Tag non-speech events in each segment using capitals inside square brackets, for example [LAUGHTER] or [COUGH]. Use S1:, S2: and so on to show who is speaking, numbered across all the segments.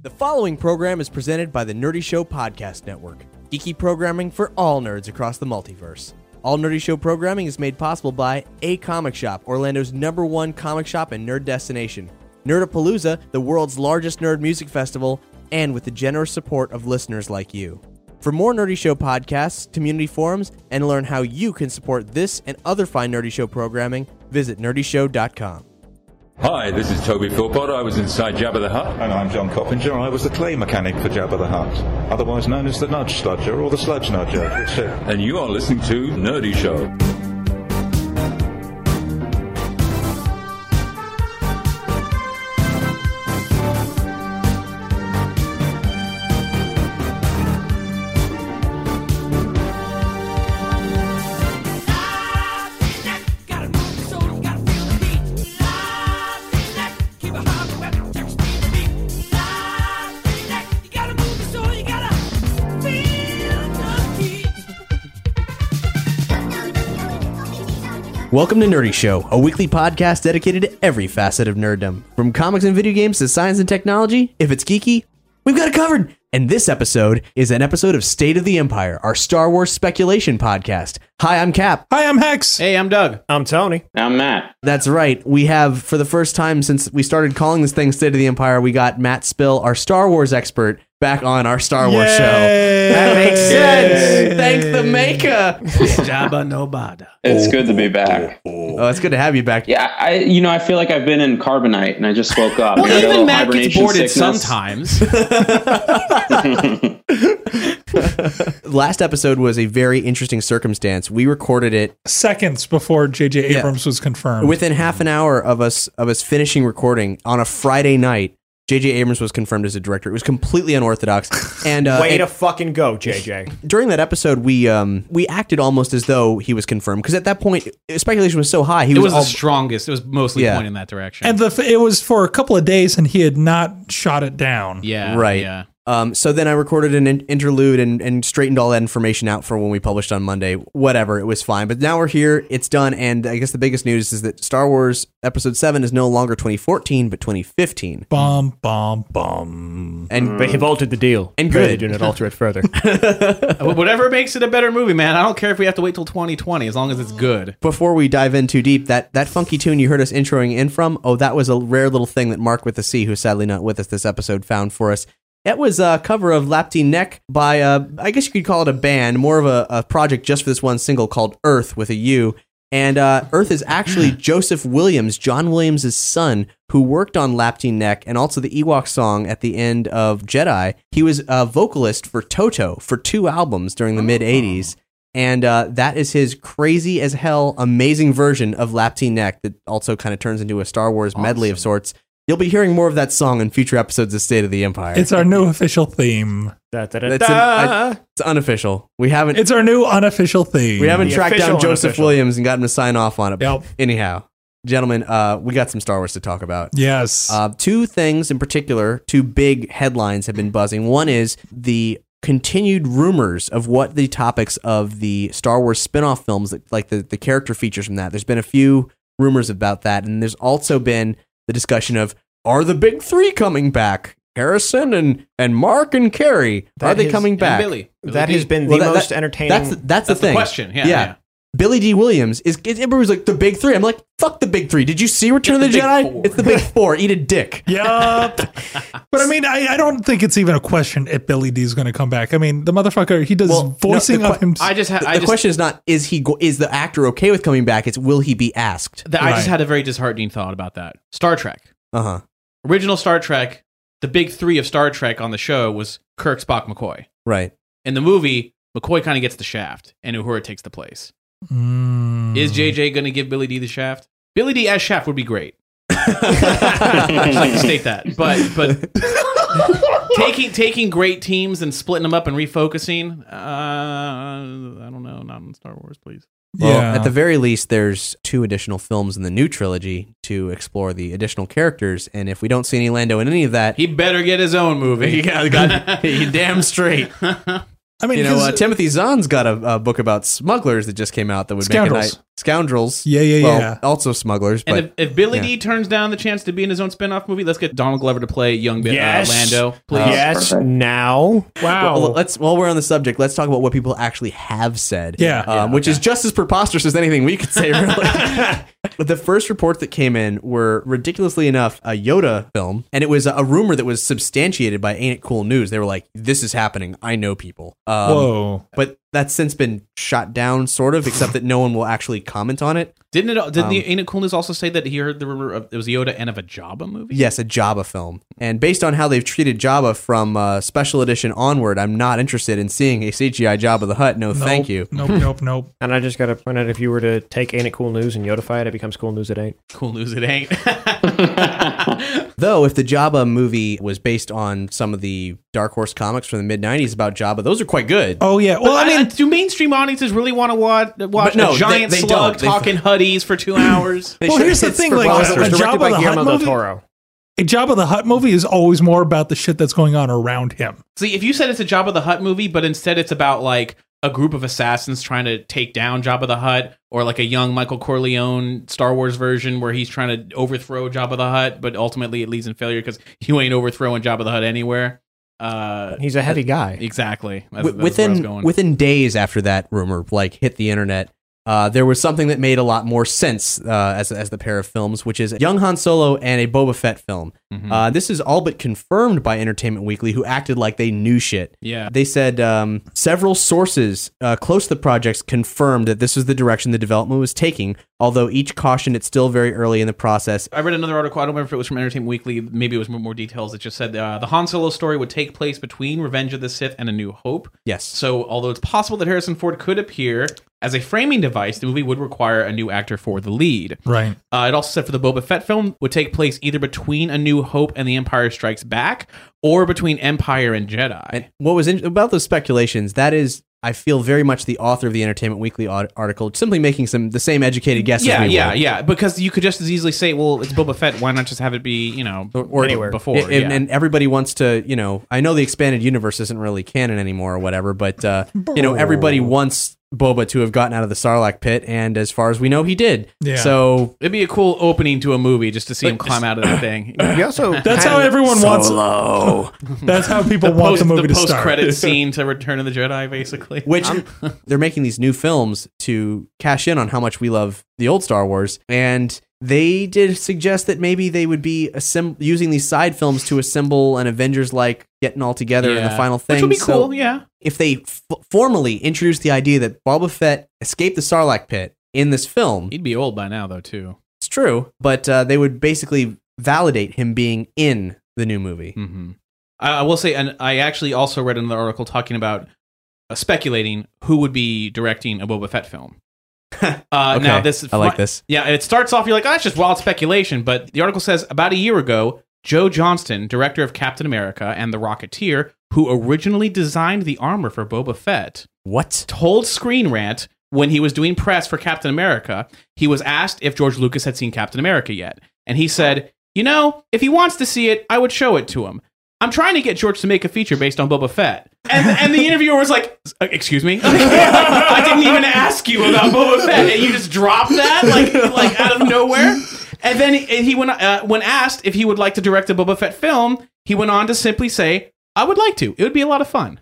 S1: The following program is presented by the Nerdy Show Podcast Network, geeky programming for all nerds across the multiverse. All Nerdy Show programming is made possible by A Comic Shop, Orlando's number one comic shop and nerd destination, Nerdapalooza, the world's largest nerd music festival, and with the generous support of listeners like you. For more Nerdy Show podcasts, community forums, and learn how you can support this and other fine Nerdy Show programming, visit nerdyshow.com.
S2: Hi, this is Toby Philpott. I was inside Jabba the Hutt.
S3: And I'm John Coppinger. I was the clay mechanic for Jabba the Hutt, otherwise known as the Nudge Sludger or the Sludge Nudger.
S2: And you are listening to Nerdy Show.
S1: Welcome to Nerdy Show, a weekly podcast dedicated to every facet of nerddom. From comics and video games to science and technology, if it's geeky, we've got it covered. And this episode is an episode of State of the Empire, our Star Wars speculation podcast. Hi, I'm Cap.
S4: Hi, I'm Hex.
S5: Hey, I'm Doug. I'm Tony.
S6: I'm Matt.
S1: That's right. We have, for the first time since we started calling this thing State of the Empire, we got Matt Spill, our Star Wars expert, back on our Star Wars show. That makes sense. Thank the maker.
S5: Jabba Nobada.
S6: It's good to be back.
S1: Oh, it's good to have you back.
S6: Yeah, I you know I feel like I've been in carbonite and I just woke up.
S5: Well,
S6: You know,
S5: even
S6: little
S5: Matt gets
S6: hibernation
S5: boarded sometimes. [LAUGHS] [LAUGHS]
S1: Last episode was a very interesting circumstance. We recorded it
S4: Seconds before J.J.
S1: Yeah.
S4: Abrams was confirmed.
S1: within half an hour of us of us finishing recording on a Friday night. J.J. Abrams was confirmed as a director. It was completely unorthodox. [LAUGHS] And, uh,
S5: Way
S1: and
S5: to fucking go, JJ. [LAUGHS]
S1: during that episode, we um we acted almost as though he was confirmed because at that point speculation was so high. He
S7: It
S1: was,
S7: was
S1: all,
S7: the strongest. It was mostly
S1: Yeah.
S7: pointing in that direction.
S4: and the it was for a couple of days, and he had not shot it down.
S7: yeah,
S1: Right.
S7: Yeah.
S1: Um, so then I recorded an in- interlude and, and straightened all that information out for when we published on Monday. Whatever, it was fine. But now we're here, it's done, and I guess the biggest news is that Star Wars Episode Seven is no longer 2014 but 2015.
S4: Bum bum bum.
S1: And
S5: They have altered the deal.
S1: And
S5: Pray
S1: good.
S5: They do not alter it further. [LAUGHS]
S7: Whatever makes it a better movie, man. I don't care if we have to wait till 2020, as long as it's good.
S1: before we dive in too deep, that that funky tune you heard us introing in from, oh, that was a rare little thing that Mark with the C, who's sadly not with us this episode, found for us. It was a cover of Lapti Nek by, uh, I guess you could call it a band, more of a, a project just for this one single called Earth with a U. And uh, Earth is actually [CLEARS THROAT] Joseph Williams, John Williams' son, who worked on Lapti Nek and also the Ewok song at the end of Jedi. He was a vocalist for Toto for two albums during the mid 80s. And uh, that is his crazy as hell, amazing version of Lapti Nek that also kind of turns into a Star Wars medley of sorts. You'll be hearing more of that song in future episodes of State of the Empire.
S4: It's our new official theme.
S5: Da, da, da,
S1: That's an- I- it's unofficial. We haven't
S4: It's our new unofficial theme.
S1: we haven't
S5: The
S1: tracked down Joseph
S5: unofficial.
S1: Williams and gotten him to sign off on it.
S4: Yep.
S1: Anyhow, gentlemen, uh, we got some Star Wars to talk about.
S4: Yes.
S1: Uh, two things in particular, two big headlines have been buzzing. One is the continued rumors of what the topics of the Star Wars spin-off films, like the, the character features from that. There's been a few rumors about that, and there's also been the discussion of are the big three coming back? Harrison and and Mark and Carrie are they
S5: is-
S1: coming
S7: And
S1: back?
S7: Billy. Billy
S5: That
S7: D.
S5: has been the
S1: Well, that-
S5: most
S1: that-
S5: entertaining.
S1: That's that's,
S7: That's
S1: the
S7: the
S1: thing.
S7: question. Yeah, yeah.
S1: Billy Dee Williams is. is- Everybody's like the big three. I'm like, fuck the big three. Did you see Return of the,
S7: the
S1: Jedi?
S7: four.
S1: It's the big four. Eat a dick. [LAUGHS]
S4: Yup. but I mean, I, I don't think it's even a question if Billy D is going to come back. I mean, the motherfucker, he does
S1: Well, no,
S4: voicing
S1: the
S4: of
S1: que-
S4: him.
S7: I just, ha-
S1: The,
S7: I
S1: the
S7: just,
S1: question is not is he go- is the actor okay with coming back? It's will he be asked?
S7: th- I just had a very disheartening thought about that. Star Trek,
S1: Uh huh.
S7: original Star Trek. The big three of Star Trek on the show was Kirk, Spock, McCoy.
S1: Right.
S7: In the movie, McCoy kind of gets the shaft, and Uhura takes the place.
S4: Mm.
S7: Is JJ going to give Billy Dee the shaft? Billy Dee as shaft would be great. [LAUGHS] I just like to state that. But but taking taking great teams and splitting them up and refocusing, uh, I don't know, not in Star Wars, please.
S1: Well,
S4: yeah.
S1: at the very least, there's two additional films in the new trilogy to explore the additional characters, and if we don't see any Lando in any of that,
S7: He better get his own movie. [LAUGHS]
S1: yeah, God, [LAUGHS] you damn straight.
S4: I mean,
S1: You know, uh, Timothy Zahn's got a, a book about smugglers that just came out that would
S4: Scoundrels.
S1: make a nice scoundrels.
S4: Yeah, yeah,
S1: well,
S4: yeah.
S1: Also smugglers,
S7: And if, if Billy
S1: yeah.
S7: D turns down the chance to be in his own spin-off movie, let's get Donald Glover to play young Bi-
S5: Yes.
S7: uh, Lando, please.
S5: yes.
S6: perfect.
S5: Now. Wow.
S1: Well, let's while we're on the subject, let's talk about what people actually have said.
S4: Yeah.
S1: um, which is just as preposterous as anything we could say. Really, but [LAUGHS] [LAUGHS] the first reports that came in were ridiculously enough a Yoda film, and it was a, a rumor that was substantiated by Ain't It Cool News. They were like, "This is happening. I know people." Um,
S4: Whoa.
S1: But that's since been shot down, sort of, except that no one will actually comment on it.
S7: Didn't it? Did the
S1: Um,
S7: Ain't It Cool News also say that he heard the rumor of it was Yoda and of a Jabba movie?
S1: Yes, a Jabba film. And based on how they've treated Jabba from uh, special edition onward, I'm not interested in seeing a CGI Jabba the Hutt. No, thank you.
S4: Nope, [LAUGHS] nope, nope.
S5: and I just got to point out if you were to take Ain't It Cool News and Yodify it, it becomes Cool News It Ain't.
S7: Cool news, it ain't. [LAUGHS] [LAUGHS]
S1: Though, if the Jabba movie was based on some of the Dark Horse comics from the mid 90s about Jabba, those are quite good.
S4: Oh yeah. Well,
S7: Well,
S4: I mean,
S7: do mainstream audiences really want to watch, watch
S1: no,
S7: a giant
S1: they- they
S7: slug
S1: don't. They-
S7: talking huddies for two hours? [LAUGHS]
S4: Well, here's the thing, like,
S1: blockbusters.
S4: a Jabba the Hutt
S5: Guillermo del
S4: movie-
S5: Toro.
S4: a Jabba the Hutt movie is always more about the shit that's going on around him.
S7: See, if you said it's a Jabba the Hutt movie, but instead it's about like a group of assassins trying to take down Jabba the Hutt, or like a young Michael Corleone Star Wars version where he's trying to overthrow Jabba the Hutt, but ultimately it leads in failure because you ain't overthrowing Jabba the Hutt anywhere. Uh,
S5: He's a heavy guy.
S7: exactly. That's,
S1: Wi-
S7: that's where I was
S1: within
S7: going.
S1: within days after that rumor like hit the internet, uh, there was something that made a lot more sense uh, as as the pair of films, which is young Han Solo and a Boba Fett film.
S7: Mm-hmm.
S1: Uh, this is all but confirmed by Entertainment Weekly, who acted like they knew shit.
S7: Yeah.
S1: they said um, several sources uh, close to the projects confirmed that this was the direction the development was taking. Although each cautioned it's still very early in the process.
S7: I read another article. I don't remember if it was from Entertainment Weekly. Maybe it was more, more details. It just said uh, the Han Solo story would take place between Revenge of the Sith and A New Hope.
S1: Yes,
S7: So, although it's possible that Harrison Ford could appear as a framing device, the movie would require a new actor for the lead.
S4: Right.
S7: Uh, it also said for the Boba Fett film would take place either between A New Hope and The Empire Strikes Back, or between Empire and Jedi.
S1: And what was in, about those speculations? That is, I feel very much the author of the Entertainment Weekly article, simply making some the same educated guesses.
S7: yeah,
S1: we
S7: yeah,
S1: were.
S7: yeah. Because you could just as easily say, "Well, it's Boba Fett. Why not just have it be, you know,
S1: Or
S5: Anywhere.
S7: before?"
S1: And,
S7: yeah.
S1: and everybody wants to, you know, I know the expanded universe isn't really canon anymore or whatever, but uh, you know, everybody wants Boba to have gotten out of the Sarlacc pit, and as far as we know, he did.
S4: Yeah.
S1: So
S7: It'd be a cool opening to a movie just to see him climb out of the thing. [CLEARS THROAT]
S5: You also [LAUGHS]
S4: That's how
S5: of-
S4: everyone wants. [LAUGHS] That's how [LAUGHS] people want
S7: post,
S4: the movie to
S7: post
S4: start.
S7: credit scene to Return of the Jedi, basically.
S1: which they're making these new films to cash in on how much we love the old Star Wars, and they did suggest that maybe they would be assemb- using these side films to assemble an Avengers like getting all together in the final thing.
S7: Which would be
S1: So
S7: cool, yeah.
S1: if they f- formally introduced the idea that Boba Fett escaped the Sarlacc pit in this film,
S7: He'd be old by now, though, too.
S1: it's true, but uh, they would basically validate him being in the new movie.
S7: hmm I, I will say, and I actually also read another article talking about uh, speculating who would be directing a Boba Fett film. [LAUGHS] Uh, Now,
S1: Okay,
S7: this
S1: I like this.
S7: Yeah, it starts off. You're like, oh, that's just wild speculation. But the article says about a year ago, Joe Johnston, director of Captain America and The Rocketeer, who originally designed the armor for Boba Fett,
S1: What?
S7: told Screen Rant when he was doing press for Captain America, he was asked if George Lucas had seen Captain America yet. And he said, You know, if he wants to see it, I would show it to him. I'm trying to get George to make a feature based on Boba Fett. And, and the interviewer was like, "Uh, Excuse me? [LAUGHS] I didn't even ask you about Boba Fett. And you just dropped that like, like out of nowhere. And then he, he went, uh, when asked if he would like to direct a Boba Fett film, he went on to simply say, I would like to. It would be a lot of fun.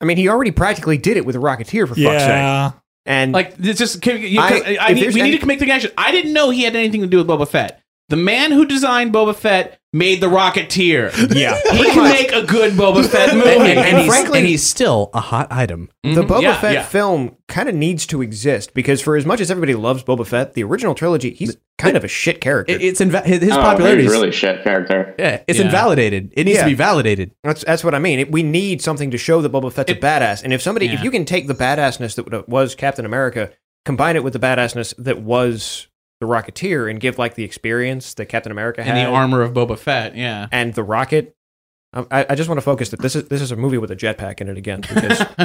S5: I mean, he already practically did it with Rocketeer for fuck's sake.
S4: Yeah.
S5: And
S7: Like it's just can, you,
S5: I-
S7: I, I
S5: if
S7: need, we
S5: any-
S7: need to make the connection. I didn't know he had anything to do with Boba Fett. The man who designed Boba Fett made the Rocketeer.
S5: yeah,
S7: He can make a good Boba [LAUGHS] Fett movie.
S1: And, and,
S5: And
S1: he's,
S5: frankly-
S1: and he's still a hot item.
S5: the mm-hmm. Boba
S7: Yeah,
S5: Fett
S7: yeah.
S5: film kind of needs to exist because for as much as everybody loves Boba Fett, the original trilogy, he's kind of a shit character.
S1: It- it's inva- his, his
S6: Oh,
S1: popularity.
S6: he's
S1: is-
S6: really shit character.
S1: yeah, it's
S7: Yeah.
S1: invalidated. It needs
S5: Yeah.
S1: to be validated.
S5: That's that's what I mean. It, we need something to show that Boba Fett's a badass. And if somebody,
S7: Yeah.
S5: if you can take the badassness that was Captain America, combine it with the badassness that was the Rocketeer and give like the experience that Captain America
S7: And the armor of Boba Fett, yeah.
S5: and the rocket. Um, I, I just want to focus that this is this is a movie with a jetpack in it again because [LAUGHS]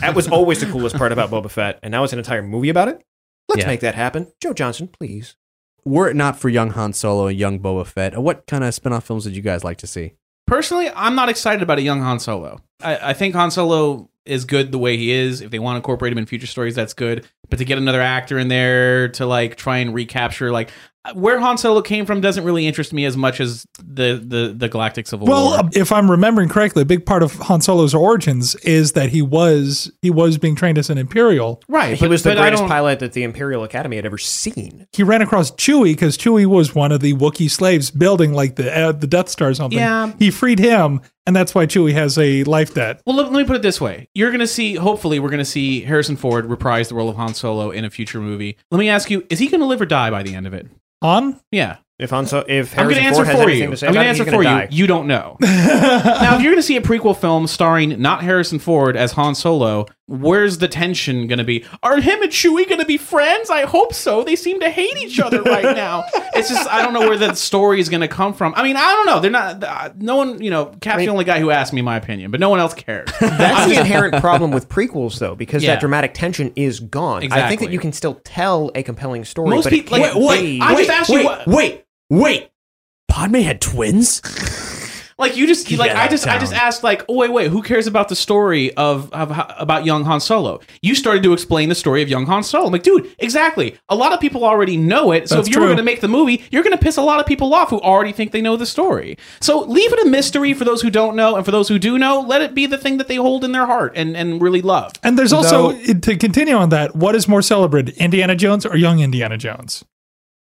S5: that was always the coolest part about Boba Fett, and now it's an entire movie about it. Let's
S1: Yeah.
S5: make that happen, Joe Johnston, please.
S1: Were it not for young Han Solo and young Boba Fett, what kind of spin-off films did you guys like to see?
S7: Personally, I'm not excited about a young Han Solo. I, I think Han Solo is good the way he is. If they want to incorporate him in future stories, that's good. But to get another actor in there to like try and recapture like where Han Solo came from doesn't really interest me as much as the the the Galactic Civil
S4: Well,
S7: War.
S4: um, if I'm remembering correctly, a big part of Han Solo's origins is that he was he was being trained as an Imperial.
S7: right,
S5: he
S7: but-
S5: was the greatest pilot that the Imperial Academy had ever seen.
S4: He ran across Chewie because Chewie was one of the Wookiee slaves building like the uh, the Death Star or something.
S7: Yeah.
S4: he freed him, and that's why Chewie has a life debt.
S7: Well, let, let me put it this way: you're going to see, hopefully, we're going to see Harrison Ford reprise the role of Han Solo in a future movie. Let me ask you: Is he going to live or die by the end of it?
S4: Han,
S7: Yeah,
S5: If Han so, if
S7: I'm going
S5: Harrison
S7: to answer
S5: Ford has
S7: for
S5: anything
S7: you.
S5: to say
S7: I'm going to answer for
S5: gonna
S7: you.
S5: die.
S7: You don't know. [LAUGHS] now, if you're going to see a prequel film starring not Harrison Ford as Han Solo, where's the tension going to be? Are him and Chewie going to be friends? I hope so. They seem to hate each other right [LAUGHS] now. It's just I don't know where the story is going to come from. I mean, I don't know. They're not. Uh, no one, you know, Cap's the only guy who asked me my opinion, but no one else cares. [LAUGHS]
S5: That's the inherent problem with prequels, though, because
S7: Yeah.
S5: that dramatic tension is gone. I think that you can still tell a compelling story,
S7: Most
S5: but
S7: people-
S5: it
S7: like,
S5: can't
S7: wait,
S5: be.
S7: I just asked you
S1: wait,
S7: what-
S1: wait, wait. Padme had twins?
S7: Like you just like
S1: Get
S7: I
S1: out
S7: just I just asked like oh wait wait who cares about the story of, of about young Han Solo? You started to explain the story of young Han Solo. I'm like dude exactly. A lot of people already know it. So
S4: That's
S7: if you were
S4: true.
S7: going to make the movie, you're going to piss a lot of people off who already think they know the story. So leave it a mystery for those who don't know, and for those who do know, let it be the thing that they hold in their heart and and really love.
S4: and there's also
S5: Though-
S4: to continue on that. What is more celebrated, Indiana Jones or young Indiana Jones?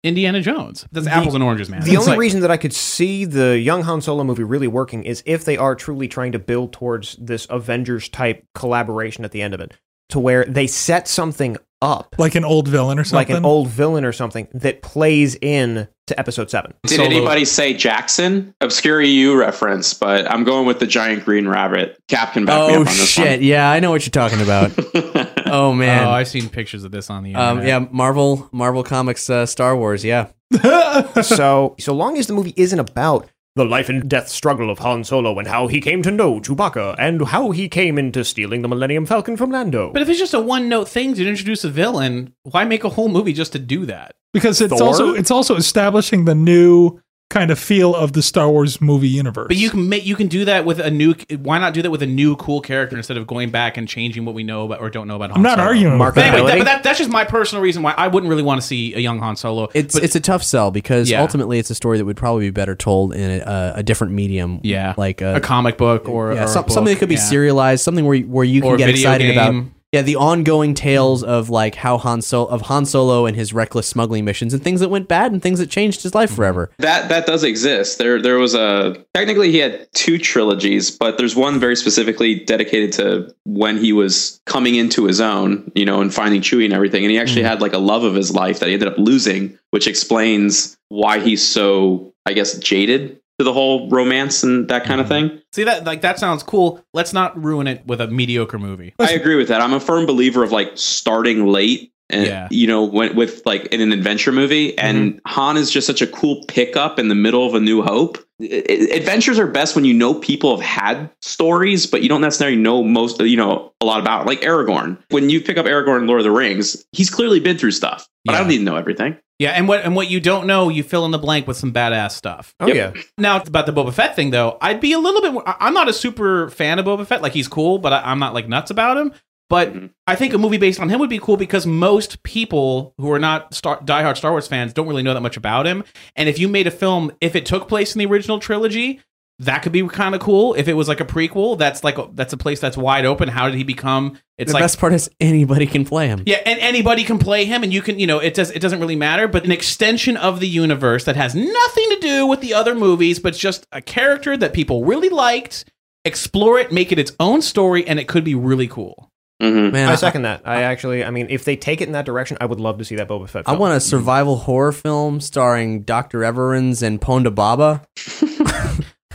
S7: Indiana Jones. That's apples and oranges, man.
S5: The
S7: It's
S5: only
S7: like-
S5: reason that I could see the young Han Solo movie really working is if they are truly trying to build towards this Avengers type collaboration at the end of it, to where they set something up
S4: Like an old villain or something.
S5: like an old villain or something that plays in to Episode Seven.
S6: Did
S7: Solo-
S6: anybody say Jackson? Obscure EU reference, but I'm going with the giant green rabbit. Cap can back me
S1: Oh
S6: up on this
S1: shit! Yeah, I know what you're talking about. [LAUGHS] oh man.
S7: Oh, I've seen pictures of this on the internet.
S1: um, yeah, Marvel, Marvel Comics, uh, Star Wars. Yeah, [LAUGHS]
S5: so, so long as the movie isn't about the life and death struggle of Han Solo and how he came to know Chewbacca and how he came into stealing the Millennium Falcon from Lando.
S7: But if it's just a one note thing to introduce a villain, why make a whole movie just to do that?
S4: because it's
S5: Thor?
S4: also it's also establishing the new kind of feel of the Star Wars movie universe.
S7: But you can make you can do that with a new. Why not do that with a new cool character instead of going back and changing what we know about or don't know about? Han
S4: I'm not
S7: Solo?
S4: arguing with
S7: But anyway, that, but that, that's just my personal reason why I wouldn't really want to see a young Han Solo.
S1: it's
S7: But-
S1: it's a tough sell because
S7: Yeah.
S1: ultimately it's a story that would probably be better told in a, a different medium.
S7: yeah,
S1: like
S7: a
S1: a,
S7: comic book or,
S1: yeah,
S7: or a
S1: some,
S7: book,
S1: something that could be
S7: yeah.
S1: serialized, something where where you can
S7: Or
S1: get
S7: video
S1: excited about. Yeah, the ongoing tales of like how Han Solo of Han Solo and his reckless smuggling missions and things that went bad and things that changed his
S7: Mm-hmm.
S1: life forever.
S6: That that does exist. There there was a technically he had two trilogies, but there's one very specifically dedicated to when he was coming into his own, you know, and finding Chewie and everything. And he actually had like a love of his life that he ended up losing, which explains why he's so, I guess, jaded to the whole romance and that kind of mm-hmm. thing.
S7: See that like that sounds cool. Let's not ruin it with a mediocre movie.
S6: I agree with that. I'm a firm believer of like starting late and
S7: Yeah.
S6: you know when, with like in an adventure movie and mm-hmm. Han is just such a cool pickup in the middle of a new hope. I- I- adventures are best when you know people have had stories but you don't necessarily know most you know a lot about it. like Aragorn. When you pick up Aragorn in Lord of the Rings, he's clearly been through stuff. But I don't need to know everything.
S7: Yeah, and what and what you don't know, you fill in the blank with some badass stuff.
S5: oh
S6: Yep.
S5: yeah,
S7: Now about the Boba Fett thing, though, I'd be a little bit. More, I'm not a super fan of Boba Fett. Like he's cool, but I, I'm not like nuts about him. But
S6: Mhm.
S7: I think a movie based on him would be cool because most people who are not star, diehard Star Wars fans don't really know that much about him. And if you made a film, if it took place in the original trilogy, that could be kind of cool. If it was like a prequel, that's like a, that's a place that's wide open. How did he become? It's
S1: the
S7: like
S1: best part is anybody can play him.
S7: yeah, and anybody can play him, and you can, you know, it does. It doesn't really matter, but an extension of the universe that has nothing to do with the other movies, but just a character that people really liked. Explore it, make it its own story, and it could be really cool.
S6: Mhm.
S1: Man,
S5: I
S1: I,
S5: second that. I actually, I mean, if they take it in that direction, I would love to see that Boba Fett.
S1: I want a survival horror film starring Dr. Evazan and Ponda Baba. [LAUGHS]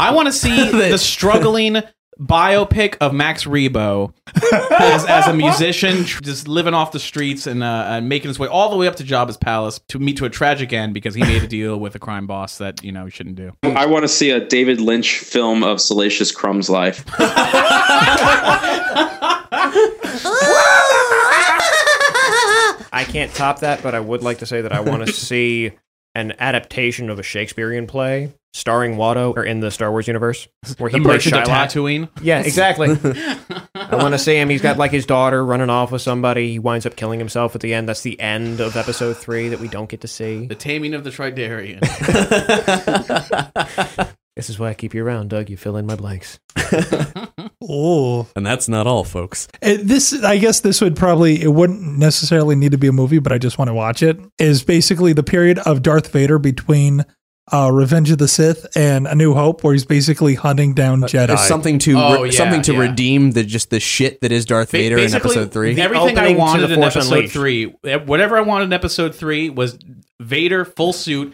S7: I want to see [LAUGHS] the struggling biopic of Max Rebo as, as a musician, tr- just living off the streets and, uh, and making his way all the way up to Jabba's palace to meet to a tragic end because he made a deal with a crime boss that you know he shouldn't do.
S6: I want to see a David Lynch film of Salacious Crumb's life. [LAUGHS]
S5: I can't top that, but I would like to say that I want to see an adaptation of a Shakespearean play starring Watto or in the Star Wars universe [LAUGHS] where he
S7: The
S5: plays
S7: Merchant of
S5: Shylock.
S7: Tatooine.
S5: Yeah, exactly. [LAUGHS] I want to see him. He's got like his daughter running off with somebody. He winds up killing himself at the end. That's the end of episode three that we don't get to see.
S7: The Taming of the Tridarian. [LAUGHS]
S5: This is why I keep you around, Doug. You fill in my blanks.
S4: Oh,
S1: And that's not all, folks.
S4: It- this I guess this would probably it wouldn't necessarily need to be a movie, but I just want to watch it. Is basically the period of Darth Vader between uh, Revenge of the Sith and A New Hope, where he's basically hunting down Jedi.
S1: There's something to
S7: Oh,
S1: re-
S7: yeah,
S1: something to
S7: yeah.
S1: redeem the just the shit that is Darth
S7: Ba-
S1: Vader in episode three.
S7: Everything I wanted
S5: The
S7: in episode
S5: Unleashed.
S7: three, eh, whatever I wanted in episode three was Vader full suit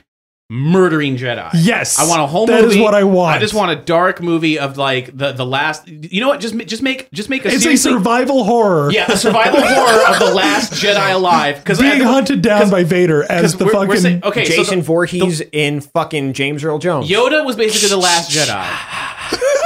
S7: murdering Jedi.
S4: Yes,
S7: I want a whole movie
S4: That is what I want.
S7: I just want a dark movie of like the the last. You know what? Just just make just make a
S4: It's a
S7: seriously-
S4: survival horror.
S7: Yeah, a survival [LAUGHS] horror of the last Jedi alive because
S4: being hunted down by Vader as the fucking
S7: okay. so
S5: Jason
S7: the-
S5: Voorhees in fucking James Earl Jones.
S7: Yoda was basically the last Jedi.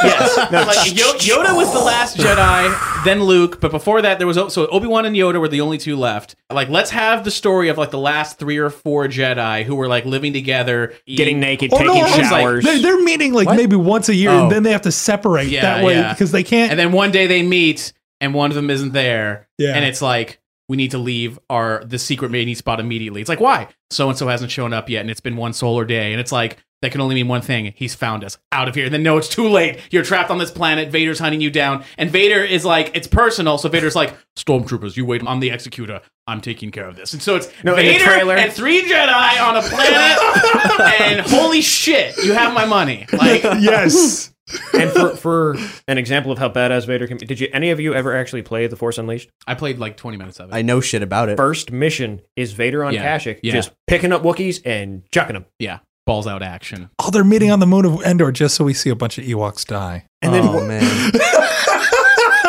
S7: Yes, [LAUGHS] like Yo- Yoda was the last Jedi, then Luke, but before that there was O- so Obi Wan and Yoda were the only two left. Like, let's have the story of like the last three or four Jedi who were like living together,
S5: Getting
S7: eating-
S5: naked,
S4: Oh,
S5: taking
S4: no, it's like-
S5: showers.
S4: They, they're meeting like
S1: What?
S4: maybe once a year,
S1: Oh.
S4: and then they have to separate
S7: Yeah,
S4: that way
S7: yeah.
S4: because they can't.
S7: and then one day they meet and one of them isn't there,
S4: Yeah.
S7: and it's like. We need to leave our the secret meeting spot immediately. It's like why so and so hasn't shown up yet, and it's been one solar day, and it's like that can only mean one thing: he's found us out of here. And then no, it's too late. You're trapped on this planet. Vader's hunting you down, and Vader is like it's personal. So Vader's like stormtroopers, you wait. I'm the executor. I'm taking care of this. And so it's
S5: No, in the
S7: Vader
S5: trailer-
S7: and three Jedi on a planet, [LAUGHS] and holy shit, you have my money. Like [LAUGHS]
S4: yes,
S5: and for, for an example of how badass Vader can be, did you any of you ever actually play The Force Unleashed?
S7: I played like 20 minutes of it.
S1: I know shit about it.
S5: First mission is Vader on
S7: Yeah,
S5: Kashyyyk,
S7: yeah.
S5: just picking up Wookiees and chucking them.
S7: yeah, balls out action.
S4: oh, they're meeting on the moon of Endor just so we see a bunch of Ewoks die.
S5: And then
S1: oh man, [LAUGHS]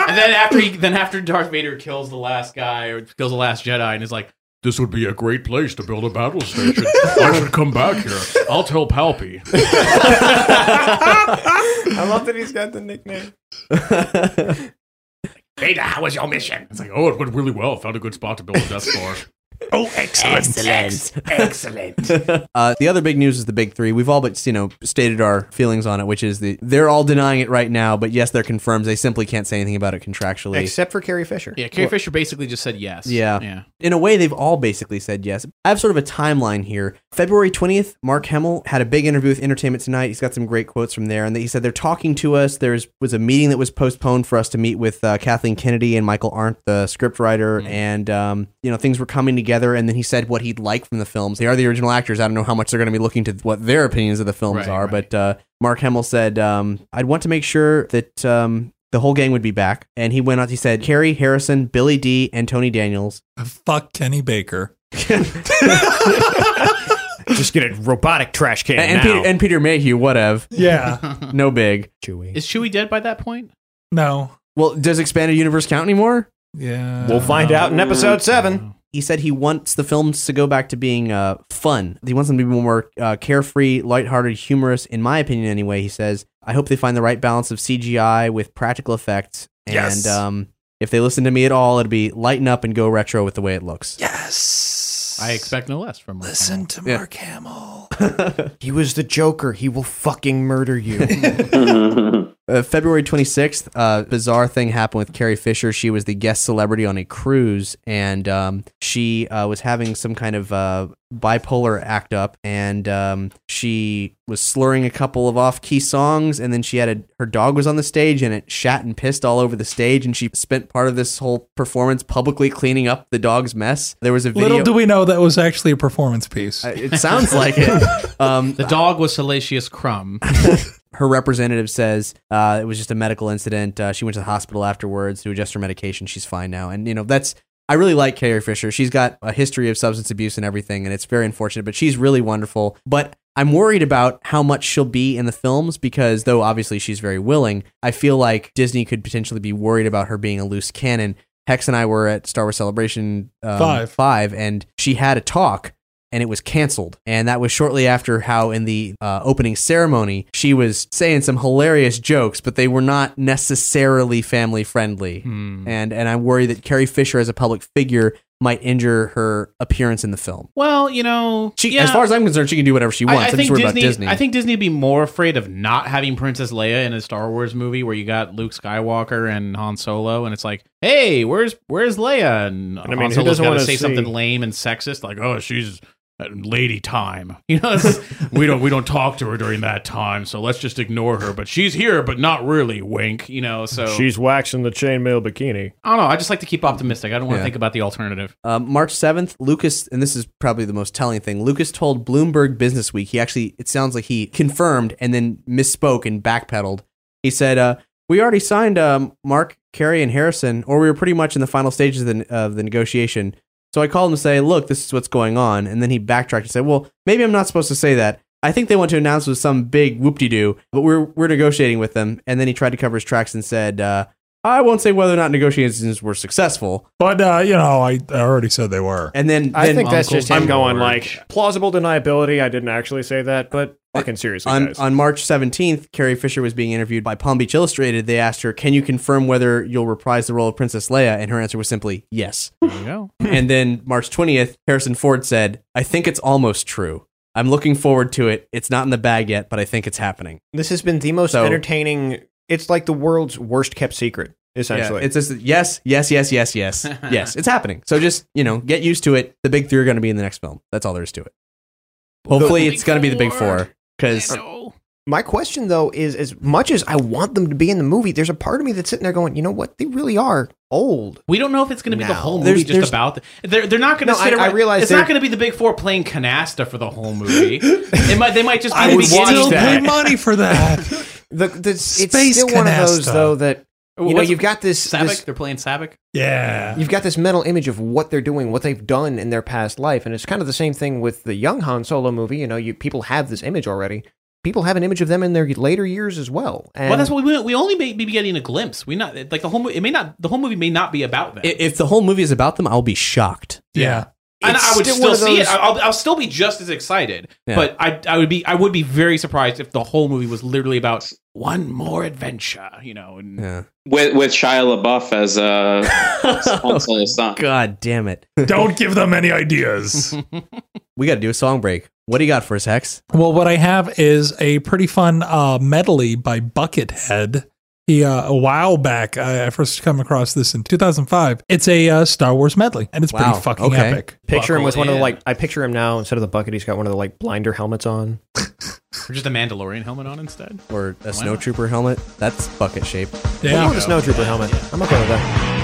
S7: and then after he, then after Darth Vader kills the last guy or kills the last Jedi, and is like, "This would be a great place to build a battle station. I should come back here. I'll tell Palpy." [LAUGHS]
S5: I love that he's got the nickname. [LAUGHS]
S7: Vader, how was your mission? It's like, oh, it went really well. Found a good spot to build a Death Star.
S4: Oh, excellent!
S7: Excellent. [LAUGHS]
S1: uh, the other big news is the big three. We've all but you know stated our feelings on it, which is the they're all denying it right now, but yes, they're confirmed. They simply can't say anything about it contractually.
S5: Except for Carrie Fisher.
S7: yeah, Carrie Fisher basically just said yes.
S1: Yeah.
S7: yeah.
S1: in a way, they've all basically said yes. I have sort of a timeline here. February 20th, Mark Hamill had a big interview with Entertainment Tonight. He's got some great quotes from there. And he said they're talking to us. There was a meeting that was postponed for us to meet with uh, Kathleen Kennedy and Michael Arndt, the scriptwriter. And, um, you know, things were coming together. And then he said what he'd like from the films. They are the original actors. I don't know how much they're going to be looking to what their opinions of the films
S7: Right,
S1: are.
S7: right.
S1: But uh, Mark Hamill said, um, I'd want to make sure that. Um, the whole gang would be back. And he went on, he said, Carrie, Harrison, Billy Dee, and Tony Daniels
S4: Fuck Kenny Baker. [LAUGHS]
S5: Just get a robotic trash can
S1: and, and
S5: now.
S1: Peter and Peter Mayhew, whatever.
S4: Yeah, [LAUGHS]
S1: No big.
S5: Chewie.
S7: Is Chewie dead by that point?
S4: no,
S1: Well, does expanded universe count anymore?
S4: yeah.
S5: We'll find out in episode seven.
S1: He said he wants the films to go back to being uh, fun. He wants them to be more uh, carefree, lighthearted, humorous. In my opinion, anyway, he says. I hope they find the right balance of CGI with practical effects. And
S4: Yes.
S1: um, if they listen to me at all, it'd be lighten up and go retro with the way it looks.
S4: Yes.
S7: I expect no less from Mark
S4: Listen
S7: Hamill.
S4: to
S1: Yeah.
S4: Mark Hamill. [LAUGHS]
S5: He was the Joker. He will fucking murder you. [LAUGHS] [LAUGHS]
S1: Uh, February 26th, uh, bizarre thing happened with Carrie Fisher. She was the guest celebrity on a cruise, and um, she uh, was having some kind of uh, bipolar act up, and um, she was slurring a couple of off-key songs, and then she had a, her dog was on the stage, and it shat and pissed all over the stage, and she spent part of this whole performance publicly cleaning up the dog's mess. There was a video.
S4: Little do we know that was actually a performance piece.
S1: Uh, it sounds like it. [LAUGHS] Um,
S7: The dog was Salacious Crumb. [LAUGHS]
S1: her representative says uh, it was just a medical incident. Uh, she went to the hospital afterwards to adjust her medication. She's fine now. And, you know, that's, I really like Carrie Fisher. She's got a history of substance abuse and everything, and it's very unfortunate, but she's really wonderful. But I'm worried about how much she'll be in the films because though obviously she's very willing, I feel like Disney could potentially be worried about her being a loose cannon. Hex and I were at Star Wars Celebration um,
S4: Five.
S1: five, and she had a talk and it was canceled. And that was shortly after how in the uh, opening ceremony she was saying some hilarious jokes, but they were not necessarily family friendly.
S7: Hmm.
S1: And and I'm worried that Carrie Fisher as a public figure might injure her appearance in the film.
S7: Well, you know,
S1: She,
S7: yeah.
S1: as far as I'm concerned, she can do whatever she wants.
S7: I, I
S1: I'm
S7: think
S1: just worried
S7: Disney,
S1: about Disney.
S7: I think Disney would be more afraid of not having Princess Leia in a Star Wars movie where you got Luke Skywalker and Han Solo, and it's like, hey, where's where's Leia? And,
S5: I mean,
S7: Han
S5: who
S7: Solo's
S5: doesn't
S7: got to
S5: wanna
S7: say something lame and sexist, like, oh, she's at lady time. [LAUGHS] You know, we don't we don't talk to her during that time, so let's just ignore her. But she's here, but not really. Wink. You know, so
S5: She's waxing the chainmail bikini.
S7: I don't know. I just like to keep optimistic. I don't want to
S1: Yeah.
S7: think about the alternative.
S1: Um, March 7th, Lucas, and this is probably the most telling thing. Lucas told Bloomberg Business Week, he actually, it sounds like he confirmed and then misspoke and backpedaled. He said, uh, We already signed um, Mark, Carrie, and Harrison, or we were pretty much in the final stages of the, of the negotiation. So I called him to say, Look, this is what's going on. And then he backtracked and said, Well, maybe I'm not supposed to say that. I think they want to announce with some big whoop de doo, but we're, we're negotiating with them. And then he tried to cover his tracks and said, uh, I won't say whether or not negotiations were successful.
S4: But uh, you know, I, I already said they were.
S1: And then,
S5: I
S1: then
S5: think that's
S7: Uncle
S5: just him going
S7: George.
S5: like plausible deniability. I didn't actually say that, but fucking seriously,
S1: on,
S5: guys.
S1: on March 17th, Carrie Fisher was being interviewed by Palm Beach Illustrated. They asked her, Can you confirm whether you'll reprise the role of Princess Leia? And her answer was simply yes.
S7: There you go. [LAUGHS]
S1: and then March 20th, Harrison Ford said, I think it's almost true. I'm looking forward to it. It's not in the bag yet, but I think it's happening.
S5: this has been the most
S1: So-
S5: entertaining. It's like the world's worst kept secret, essentially.
S1: Yeah, it's just yes, yes, yes, yes, yes, [LAUGHS] yes. It's happening. So just you know, get used to it. The big three are going to be in the next film. That's all there is to it. Hopefully,
S7: Big
S1: it's going to be the big
S7: four.
S1: four because
S5: My question though is, as much as I want them to be in the movie, there's a part of me that's sitting there going, you know what? They really are old.
S7: We don't know if it's going to be the whole movie
S1: There's-
S7: just
S1: there's-
S7: about. The, they're they're not going to
S5: No,
S7: sit
S5: I- I
S7: around.
S5: realize
S7: it's not
S5: they're-
S7: going to be the big four playing canasta for the whole movie. [LAUGHS] it might they might just be
S4: I
S7: the
S4: would
S7: beginning.
S4: still
S5: that.
S4: pay money for that. [LAUGHS]
S5: The, the, it's
S4: Space
S5: still one of those
S4: canasta.
S5: though that you know
S7: What's-
S5: you've got this,
S7: Sabacc.
S5: this
S7: They're playing Sabacc.
S4: yeah.
S5: you've got this mental image of what they're doing, what they've done in their past life, and it's kind of the same thing with the young Han Solo movie. You know, you people have this image already. People have an image of them in their later years as well. And
S7: well, that's what we we only may be getting a glimpse. We not like the whole. mo- It may not. The whole movie may not be about them.
S1: i- if the whole movie is about them, I'll be shocked.
S4: Yeah.
S7: And I would
S5: still
S7: still, see it. I'll, I'll still be just as excited.
S1: Yeah.
S7: But I, I would be, I would be very surprised if the whole movie was literally about one more adventure. You know, and
S1: Yeah.
S6: with with Shia LaBeouf as uh, [LAUGHS] Han son.
S1: God damn it. [LAUGHS]
S4: Don't give them any ideas. [LAUGHS]
S1: We got to do a song break. What do you got for us, Hex?
S4: well, what I have is a pretty fun uh, medley by Buckethead. He uh, a while back, I I first come across this in 2005. It's a uh, Star Wars medley, and it's
S1: Wow,
S4: pretty fucking
S1: okay.
S4: epic.
S5: picture him with one of the like. I picture him now instead of the bucket, he's got one of the like blinder helmets on. [LAUGHS]
S7: or just a Mandalorian helmet on instead.
S1: Or a
S7: not?
S1: snowtrooper helmet? That's bucket shape.
S5: Yeah,
S4: Yeah.
S5: with a snowtrooper helmet. I'm okay with that.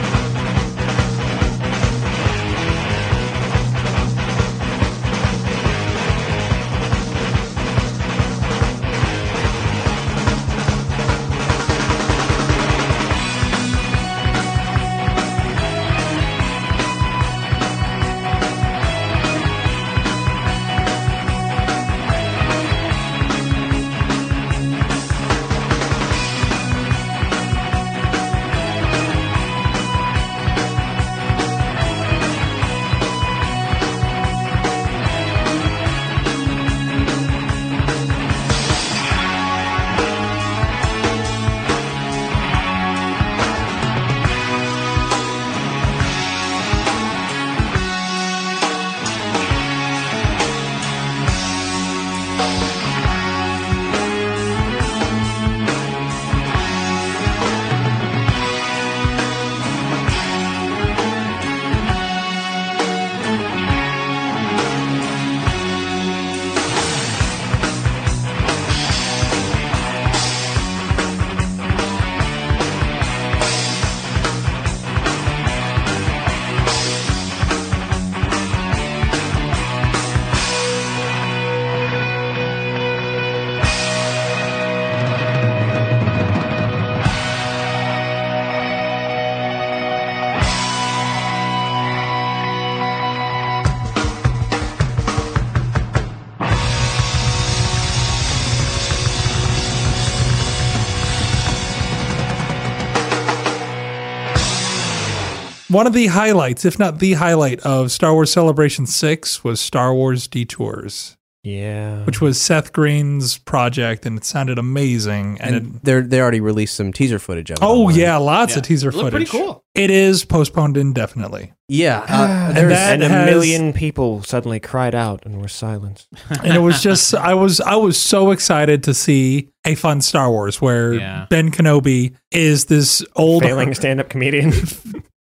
S4: One of the highlights, if not the highlight, of Star Wars Celebration 6 was Star Wars Detours,
S5: Yeah.
S4: which was Seth Green's project, and it sounded amazing. And,
S1: And they're they already released some teaser footage of it.
S4: oh,
S1: online.
S4: yeah, lots
S7: Yeah.
S4: of teaser
S7: Looked
S4: footage.
S7: pretty cool.
S4: It is postponed indefinitely.
S1: yeah. Uh,
S4: And
S1: there's
S4: that-
S5: and a
S4: has-
S5: million people suddenly cried out and were silenced. [LAUGHS]
S4: and it was just I was I was so excited to see a fun Star Wars where
S7: Yeah.
S4: Ben Kenobi is this old
S5: Failing stand-up comedian. [LAUGHS]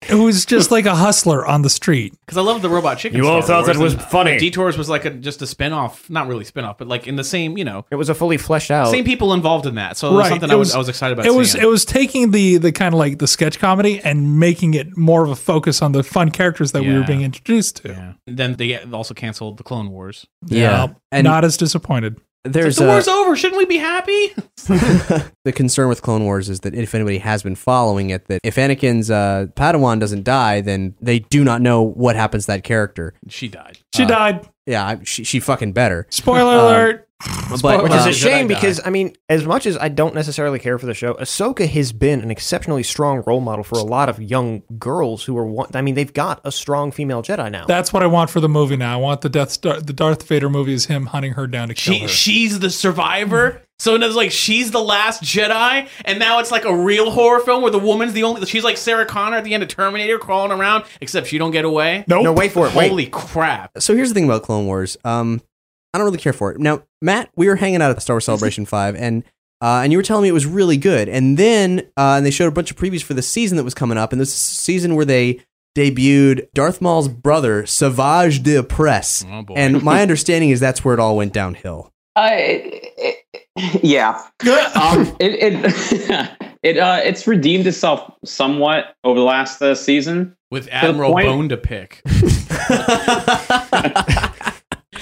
S4: who's just like a hustler on the street. [LAUGHS]
S7: Because I love the robot chicken.
S5: You all
S7: Star
S5: thought that was
S7: and
S5: funny.
S7: Detours was like a, just a spin off, not really spin off, but like in the same, you know,
S5: it was a fully fleshed out.
S7: same people involved in that. So it was something I was, I was excited about.
S4: It was
S7: seeing.
S4: it was taking the the kind of like the sketch comedy and making it more of a focus on the fun characters that we were
S7: Yeah.
S4: being introduced to.
S7: Yeah. Then they also canceled the Clone Wars.
S1: Yeah.
S4: And
S1: And-
S4: not as disappointed.
S1: There's
S7: the
S1: uh,
S7: war's over. Shouldn't we be happy? [LAUGHS]
S1: the concern with Clone Wars is that if anybody has been following it, that if Anakin's uh, Padawan doesn't die, then they do not know what happens to that character.
S7: She died.
S4: She
S1: Uh,
S4: died.
S1: Yeah, she, she fucking better.
S4: Spoiler
S1: um,
S4: alert.
S1: But
S5: Which is a shame because I mean, as much as I don't necessarily care for the show, Ahsoka has been an exceptionally strong role model for a lot of young girls who are. Want, I mean, they've got a strong female Jedi now.
S4: That's what I want for the movie now. I want the Death Star, the Darth Vader movie is him hunting her down to kill
S7: She
S4: her.
S7: she's the survivor. So it's like she's the last Jedi, and now it's like a real horror film where the woman's the only. She's like Sarah Connor at the end of Terminator, crawling around, except she don't get away.
S4: nope.
S5: no, wait for it. Wait.
S7: Holy crap!
S1: so here's the thing about Clone Wars. Um, I don't really care for it. Now, Matt, we were hanging out at the Star Wars [LAUGHS] Celebration Five, and uh, and you were telling me it was really good. And then uh, and they showed a bunch of previews for the season that was coming up, and this season where they debuted Darth Maul's brother, Savage Opress.
S7: Oh.
S1: And my [LAUGHS] understanding is that's where it all went downhill.
S6: Uh, it, it, [LAUGHS] yeah. Um, it it, it uh, it's redeemed itself somewhat over the last uh, season.
S7: with Admiral
S6: point-
S7: Bone to pick.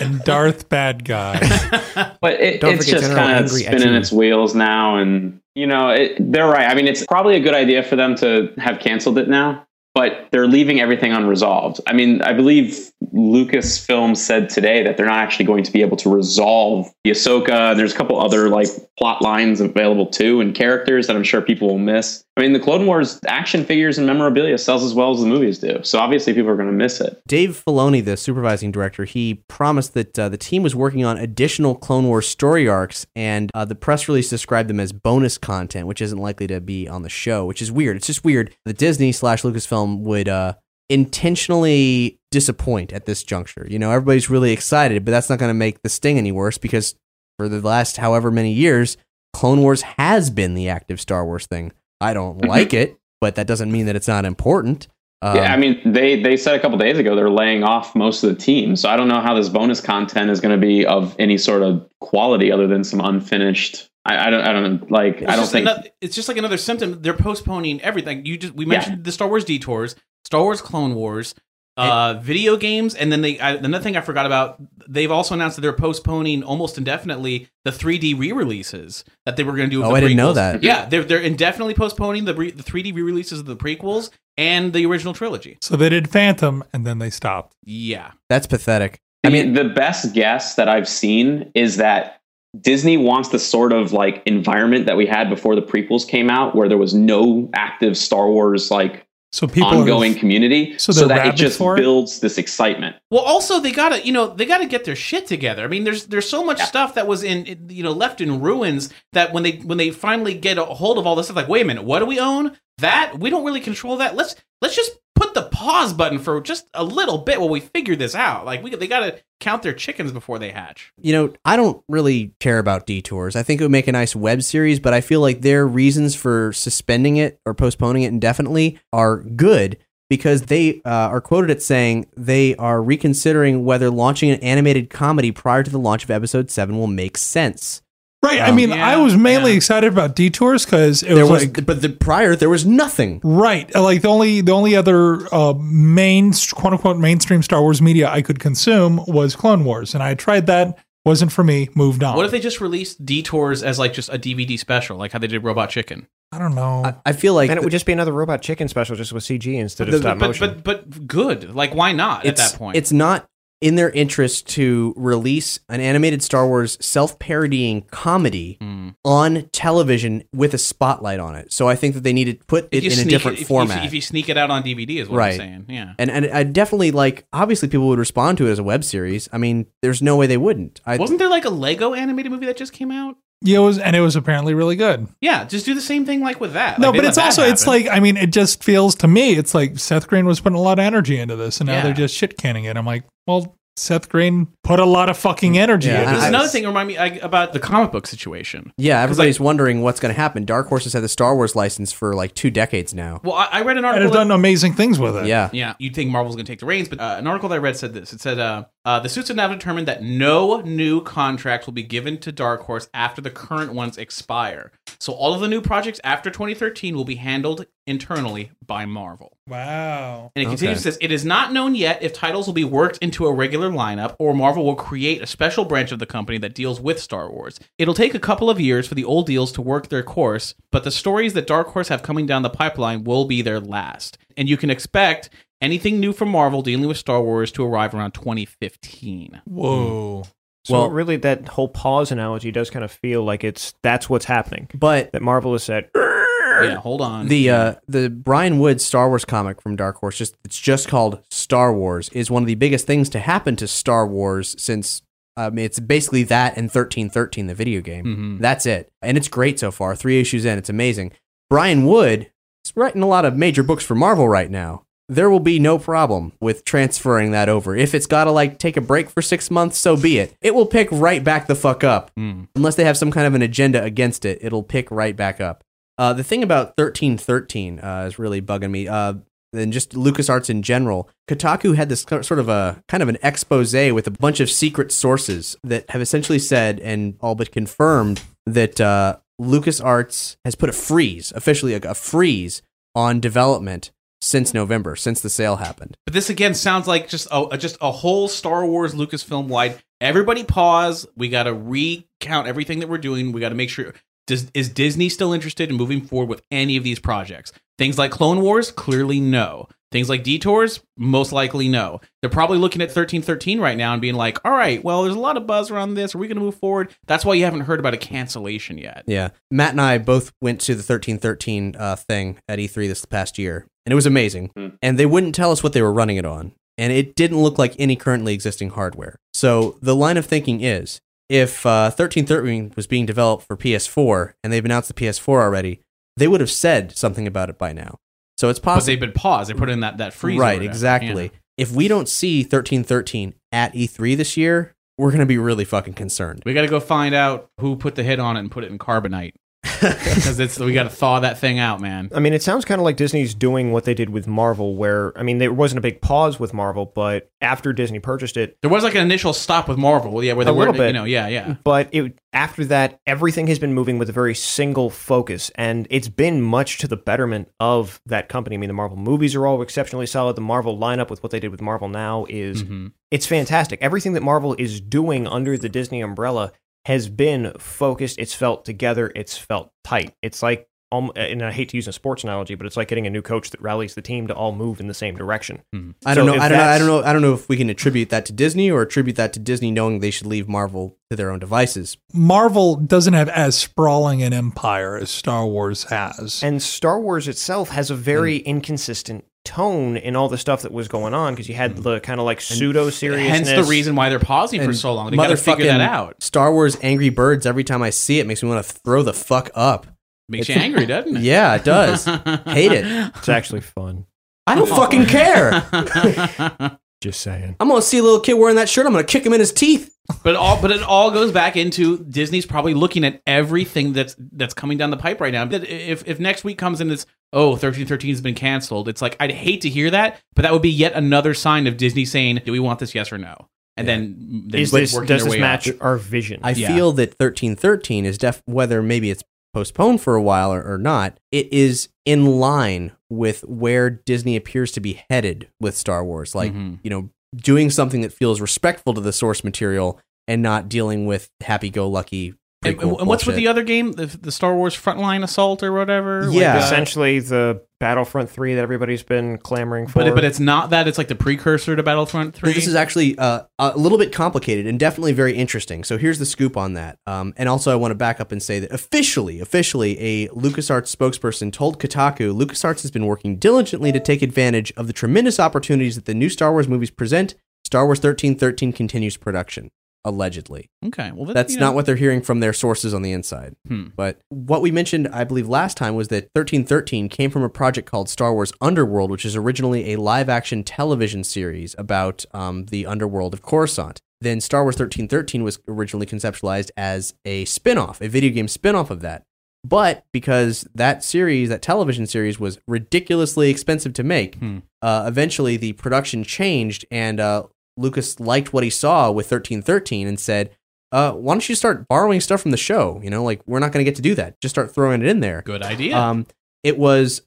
S4: And Darth bad guy. [LAUGHS]
S6: But it,
S5: Don't
S6: it's
S5: forget
S6: just
S5: General
S6: kind of
S5: Angry
S6: spinning
S5: Etchin.
S6: its wheels now, and you know it, they're right. I mean, it's probably a good idea for them to have canceled it now, but they're leaving everything unresolved. I mean, I believe Lucasfilm said today that they're not actually going to be able to resolve the Ahsoka, there's a couple other like plot lines available too, and characters that I'm sure people will miss. I mean, the Clone Wars action figures and memorabilia sells as well as the movies do, so obviously people are going to miss it.
S1: Dave Filoni, the supervising director, he promised that uh, the team was working on additional Clone Wars story arcs, and uh, the press release described them as bonus content, which isn't likely to be on the show, which is weird. It's just weird. The Disney slash Lucasfilm would uh, intentionally disappoint at this juncture. You know, everybody's really excited, but that's not going to make the sting any worse because for the last however many years, Clone Wars has been the active Star Wars thing. I don't like it, but that doesn't mean that it's not important. Um,
S6: yeah, I mean, they they said a couple days ago they're laying off most of the team, so I don't know how this bonus content is going to be of any sort of quality other than some unfinished. I, I don't, I don't like.
S7: It's
S6: I don't think.
S7: ano- it's just like another symptom. They're postponing everything. You just we mentioned the Star Wars detours, Star Wars Clone Wars, uh, video games, and then they I, another thing I forgot about. They've also announced that they're postponing almost indefinitely the 3D re-releases that they were going to do. Of
S1: Oh,
S7: the
S1: I didn't know that.
S7: Yeah, they're they're indefinitely postponing the re- the 3D re-releases of the prequels and the original trilogy.
S4: so they did Phantom and then they stopped.
S7: Yeah,
S1: that's pathetic.
S6: I mean, the best guess that I've seen is that Disney wants the sort of like environment that we had before the prequels came out, where there was no active Star Wars like
S4: So people are-
S6: ongoing community,
S4: so
S6: so, that it just
S4: for it?
S6: builds this excitement.
S7: Well, also they gotta, you know, they gotta get their shit together. I mean, there's there's so much stuff that was in, you know, left in ruins that when they when they finally get a hold of all this stuff, like, wait a minute, what do we own? That we don't really control that. Let's let's just put the pause button for just a little bit while we figure this out. Like, we they gotta count their chickens before they hatch.
S1: you know, I don't really care about detours. I think it would make a nice web series, but I feel like their reasons for suspending it or postponing it indefinitely are good because they uh, are quoted as saying they are reconsidering whether launching an animated comedy prior to the launch of episode 7 will make sense.
S4: Right. I
S1: Um,
S4: mean,
S7: Yeah,
S4: I was mainly
S7: yeah.
S4: excited about Detours because it
S1: There
S4: was,
S1: was,
S4: like
S1: but the prior there was nothing.
S4: right. Like the only the only other uh, main quote unquote mainstream Star Wars media I could consume was Clone Wars, and I tried that. Wasn't for me. Moved on.
S7: What if they just released detours as like just a DVD special, like how they did Robot Chicken?
S4: I don't know.
S1: I, I feel like
S5: and it would just be another robot chicken special, just with CG instead
S1: The-
S5: of stop
S7: But
S5: motion.
S7: but but good. Like, why not at that point?
S1: it's not in their interest to release an animated Star Wars self-parodying comedy
S7: Hmm.
S1: on television with a spotlight on it. So I think that they need to put it in a different
S7: it- if-
S1: format.
S7: If, if you sneak it out on DVD, is what
S1: Right.
S7: I'm saying. Yeah.
S1: and and I definitely like obviously people would respond to it as a web series. I mean, there's no way they wouldn't. I
S7: Wasn't there like a Lego animated movie that just came out?
S4: Yeah, it was, and it was apparently really good.
S7: Yeah, just do the same thing like with that.
S4: no,
S7: Like,
S4: but it's
S7: that
S4: also it's like I mean, it just feels to me it's like Seth Green was putting a lot of energy into this, and now
S7: Yeah.
S4: they're just shit canning it. I'm like, well, Seth Green put a lot of fucking energy
S1: Yeah,
S4: into
S7: There's
S4: this.
S7: another thing that remind me like, about the comic book situation.
S1: yeah, everybody's wondering what's going to happen. Dark Horse has had the Star Wars license for like two decades now.
S7: Well, I, I read an
S4: and
S7: article.
S4: have
S7: that-
S4: done amazing things with it.
S1: Yeah,
S7: Yeah, you'd think Marvel's going to take the reins, but uh, an article that I read said this. It said uh, uh, the suits have now determined that no new contracts will be given to Dark Horse after the current ones expire. So all of the new projects after 2013 will be handled internally by Marvel.
S4: Wow.
S7: And it
S1: Okay.
S7: continues says it is not known yet if titles will be worked into a regular lineup or Marvel will create a special branch of the company that deals with Star Wars. It'll take a couple of years for the old deals to work their course, but the stories that Dark Horse have coming down the pipeline will be their last. And you can expect anything new from Marvel dealing with Star Wars to arrive around 2015.
S4: Whoa.
S5: So
S1: Well-
S5: really, that whole pause analogy does kind of feel like it's that's what's happening.
S1: but
S5: That Marvel has said,
S7: Yeah, hold on.
S1: the uh, the Brian Wood Star Wars comic from Dark Horse, just it's just called Star Wars, is one of the biggest things to happen to Star Wars since. I mean, it's basically that and thirteen thirteen, the video game.
S7: Mhm.
S1: That's it, and it's great so far. Three issues in, it's amazing. Brian Wood is writing a lot of major books for Marvel right now. There will be no problem with transferring that over. If it's got to like take a break for six months, so be it. It will pick right back the fuck up
S7: Mm.
S1: unless they have some kind of an agenda against it, it'll pick right back up. Uh, the thing about thirteen thirteen uh, is really bugging me. Uh, and just LucasArts in general, Kotaku had this sort of a kind of an expose with a bunch of secret sources that have essentially said and all but confirmed that uh, LucasArts has put a freeze, officially a, a freeze on development since November, since the sale happened.
S7: But this again sounds like just a just a whole Star Wars Lucasfilm wide. Everybody pause. We got to recount everything that we're doing. We got to make sure. Does, is Disney still interested in moving forward with any of these projects? Things like Clone Wars, clearly no. Things like Detours, most likely no. They're probably looking at 1313 right now and being like, all right, well, there's a lot of buzz around this. Are we going to move forward? That's why you haven't heard about a cancellation yet.
S1: Yeah. Matt and I both went to the 1313 uh, thing at E3 this past year, and it was amazing.
S6: Hmm.
S1: And they wouldn't tell us what they were running it on, and it didn't look like any currently existing hardware. So the line of thinking is if uh, 1313 was being developed for PS4 and they've announced the PS4 already, they would have said something about it by now. So it's
S7: But
S1: possible.
S7: they've been paused. They put in that, that freeze.
S1: right, exactly.
S7: Yeah.
S1: If we don't see 1313 at E3 this year, we're going to be really fucking concerned.
S7: We got to go find out who put the hit on it and put it in carbonite. [LAUGHS] Because it's we got to thaw that thing out, man.
S5: I mean, it sounds kind of like Disney's doing what they did with Marvel, where I mean, there wasn't a big pause with Marvel, but after Disney purchased it,
S7: There was like an initial stop with Marvel, yeah, where they
S5: A little bit.
S7: you know, yeah, yeah.
S5: but it after that, everything has been moving with a very single focus, and it's been much to the betterment of that company. I mean, the Marvel movies are all exceptionally solid. The Marvel lineup with what they did with Marvel now is
S7: Mhm.
S5: it's fantastic. Everything that Marvel is doing under the Disney umbrella has been focused. It's felt together. It's felt tight. It's like, um, and I hate to use a sports analogy, but it's like getting a new coach that rallies the team to all move in the same direction.
S1: I don't
S5: So
S1: know. I don't know. I don't know. I don't know if we can attribute that to Disney or attribute that to Disney knowing they should leave Marvel to their own devices.
S4: Marvel doesn't have as sprawling an empire as Star Wars has.
S5: And Star Wars itself has a very inconsistent tone in all the stuff that was going on because you had mm. the kind of like pseudo seriousness.
S7: Hence the reason why they're pausing for so long. They got to figure that
S1: motherfucking
S7: out.
S1: Star Wars Angry Birds. Every time I see it, makes me want to throw the fuck up.
S7: Makes you angry, doesn't it?
S1: Yeah, it does. [LAUGHS] Hate it.
S5: It's actually fun.
S1: I don't oh. fucking care. [LAUGHS] [LAUGHS]
S5: Just saying.
S1: I'm gonna see a little kid wearing that shirt. I'm gonna kick him in his teeth.
S7: But all, but it all goes back into Disney's probably looking at everything that's that's coming down the pipe right now. If if next week comes in as oh 1313 has been canceled, it's like I'd hate to hear that, but that would be yet another sign of Disney saying, "Do we want this? Yes or no?" And then, then
S5: Is this does this match
S7: up.
S5: our vision?
S1: I
S7: Yeah.
S1: feel that 1313 is def whether maybe it's postponed for a while or, or not. It is in line with where Disney appears to be headed with Star Wars. Like
S7: Mhm.
S1: you know, doing something that feels respectful to the source material and not dealing with happy-go-lucky
S7: And,
S1: prequel
S7: and what's with the other game, the, the Star Wars Frontline Assault or whatever? Like,
S1: Yeah.
S7: uh,
S5: Essentially, the Battlefront 3 that everybody's been clamoring for.
S7: but but it's not that. It's like the precursor to Battlefront Three.
S1: This is actually uh, a little bit complicated and definitely very interesting. So here's the scoop on that. Um, and also, I want to back up and say that officially, officially, a LucasArts spokesperson told Kotaku LucasArts has been working diligently to take advantage of the tremendous opportunities that the new Star Wars movies present. Star Wars 1313 continues production, allegedly.
S7: okay. Well, that-
S1: That's
S7: you
S1: not what they're hearing from their sources on the inside.
S7: Hmm.
S1: But what we mentioned, I believe, last time was that 1313 came from a project called Star Wars Underworld, which is originally a live action television series about um, the underworld of Coruscant. Then Star Wars 1313 was originally conceptualized as a spin off, a video game spin off of that. But because that series, that television series, was ridiculously expensive to make,
S7: Hmm.
S1: uh, eventually the production changed and uh, Lucas liked what he saw with 1313 and said, uh, why don't you start borrowing stuff from the show? You know, like we're not going to get to do that. Just start throwing it in there.
S7: Good idea.
S1: Um, it was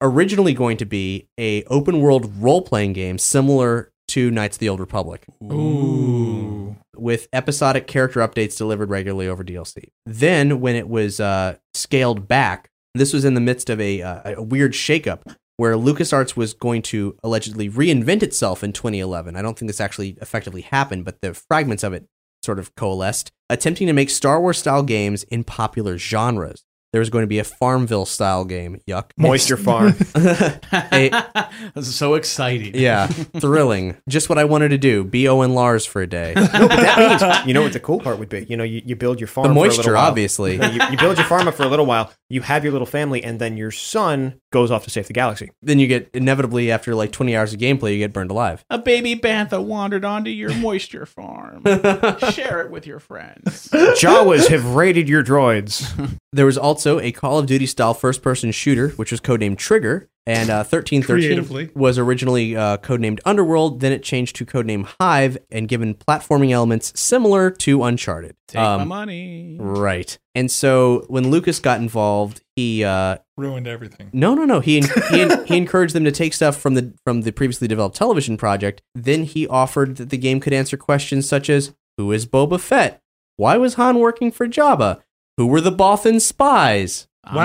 S1: originally going to be a open world role playing game similar to Knights of the Old Republic
S7: Ooh.
S1: with episodic character updates delivered regularly over DLC. Then, when it was uh, scaled back, this was in the midst of a, uh, a weird shakeup where LucasArts was going to allegedly reinvent itself in 2011. I don't think this actually effectively happened, but the fragments of it sort of coalesced, attempting to make Star Wars style games in popular genres. There was going to be a Farmville style game. Yuck. [LAUGHS]
S5: Moisture Farm. [LAUGHS]
S1: A- [LAUGHS]
S7: This is so exciting.
S1: yeah, thrilling. Just what I wanted to do. Be Owen Lars for a day.
S5: no, but that means you know what the cool part would be. You know, you, you build your farm.
S1: The
S5: for a
S1: moisture,
S5: little while.
S1: obviously.
S5: No, you, you build your farm up for a little while. You have your little family, and then your son goes off to save the galaxy.
S1: then you get inevitably after like 20 hours of gameplay, you get burned alive.
S7: A baby bantha wandered onto your moisture farm. [LAUGHS] Share it with your friends.
S5: Jawas have raided your droids. [LAUGHS]
S1: There was also a Call of Duty style first person shooter, which was codenamed Trigger, and uh, 1313 was originally uh, codenamed Underworld. Then it changed to codename Hive and given platforming elements similar to Uncharted.
S7: Take my
S1: Um,
S7: money.
S1: Right. And so when Lucas got involved, he uh,
S4: Ruined everything.
S1: No, no, no. He he, he encouraged them to take stuff from the from the previously developed television project. Then he offered that the game could answer questions such as Who is Boba Fett? Why was Han working for Jabba? Who were the Bothan spies?
S7: I'm,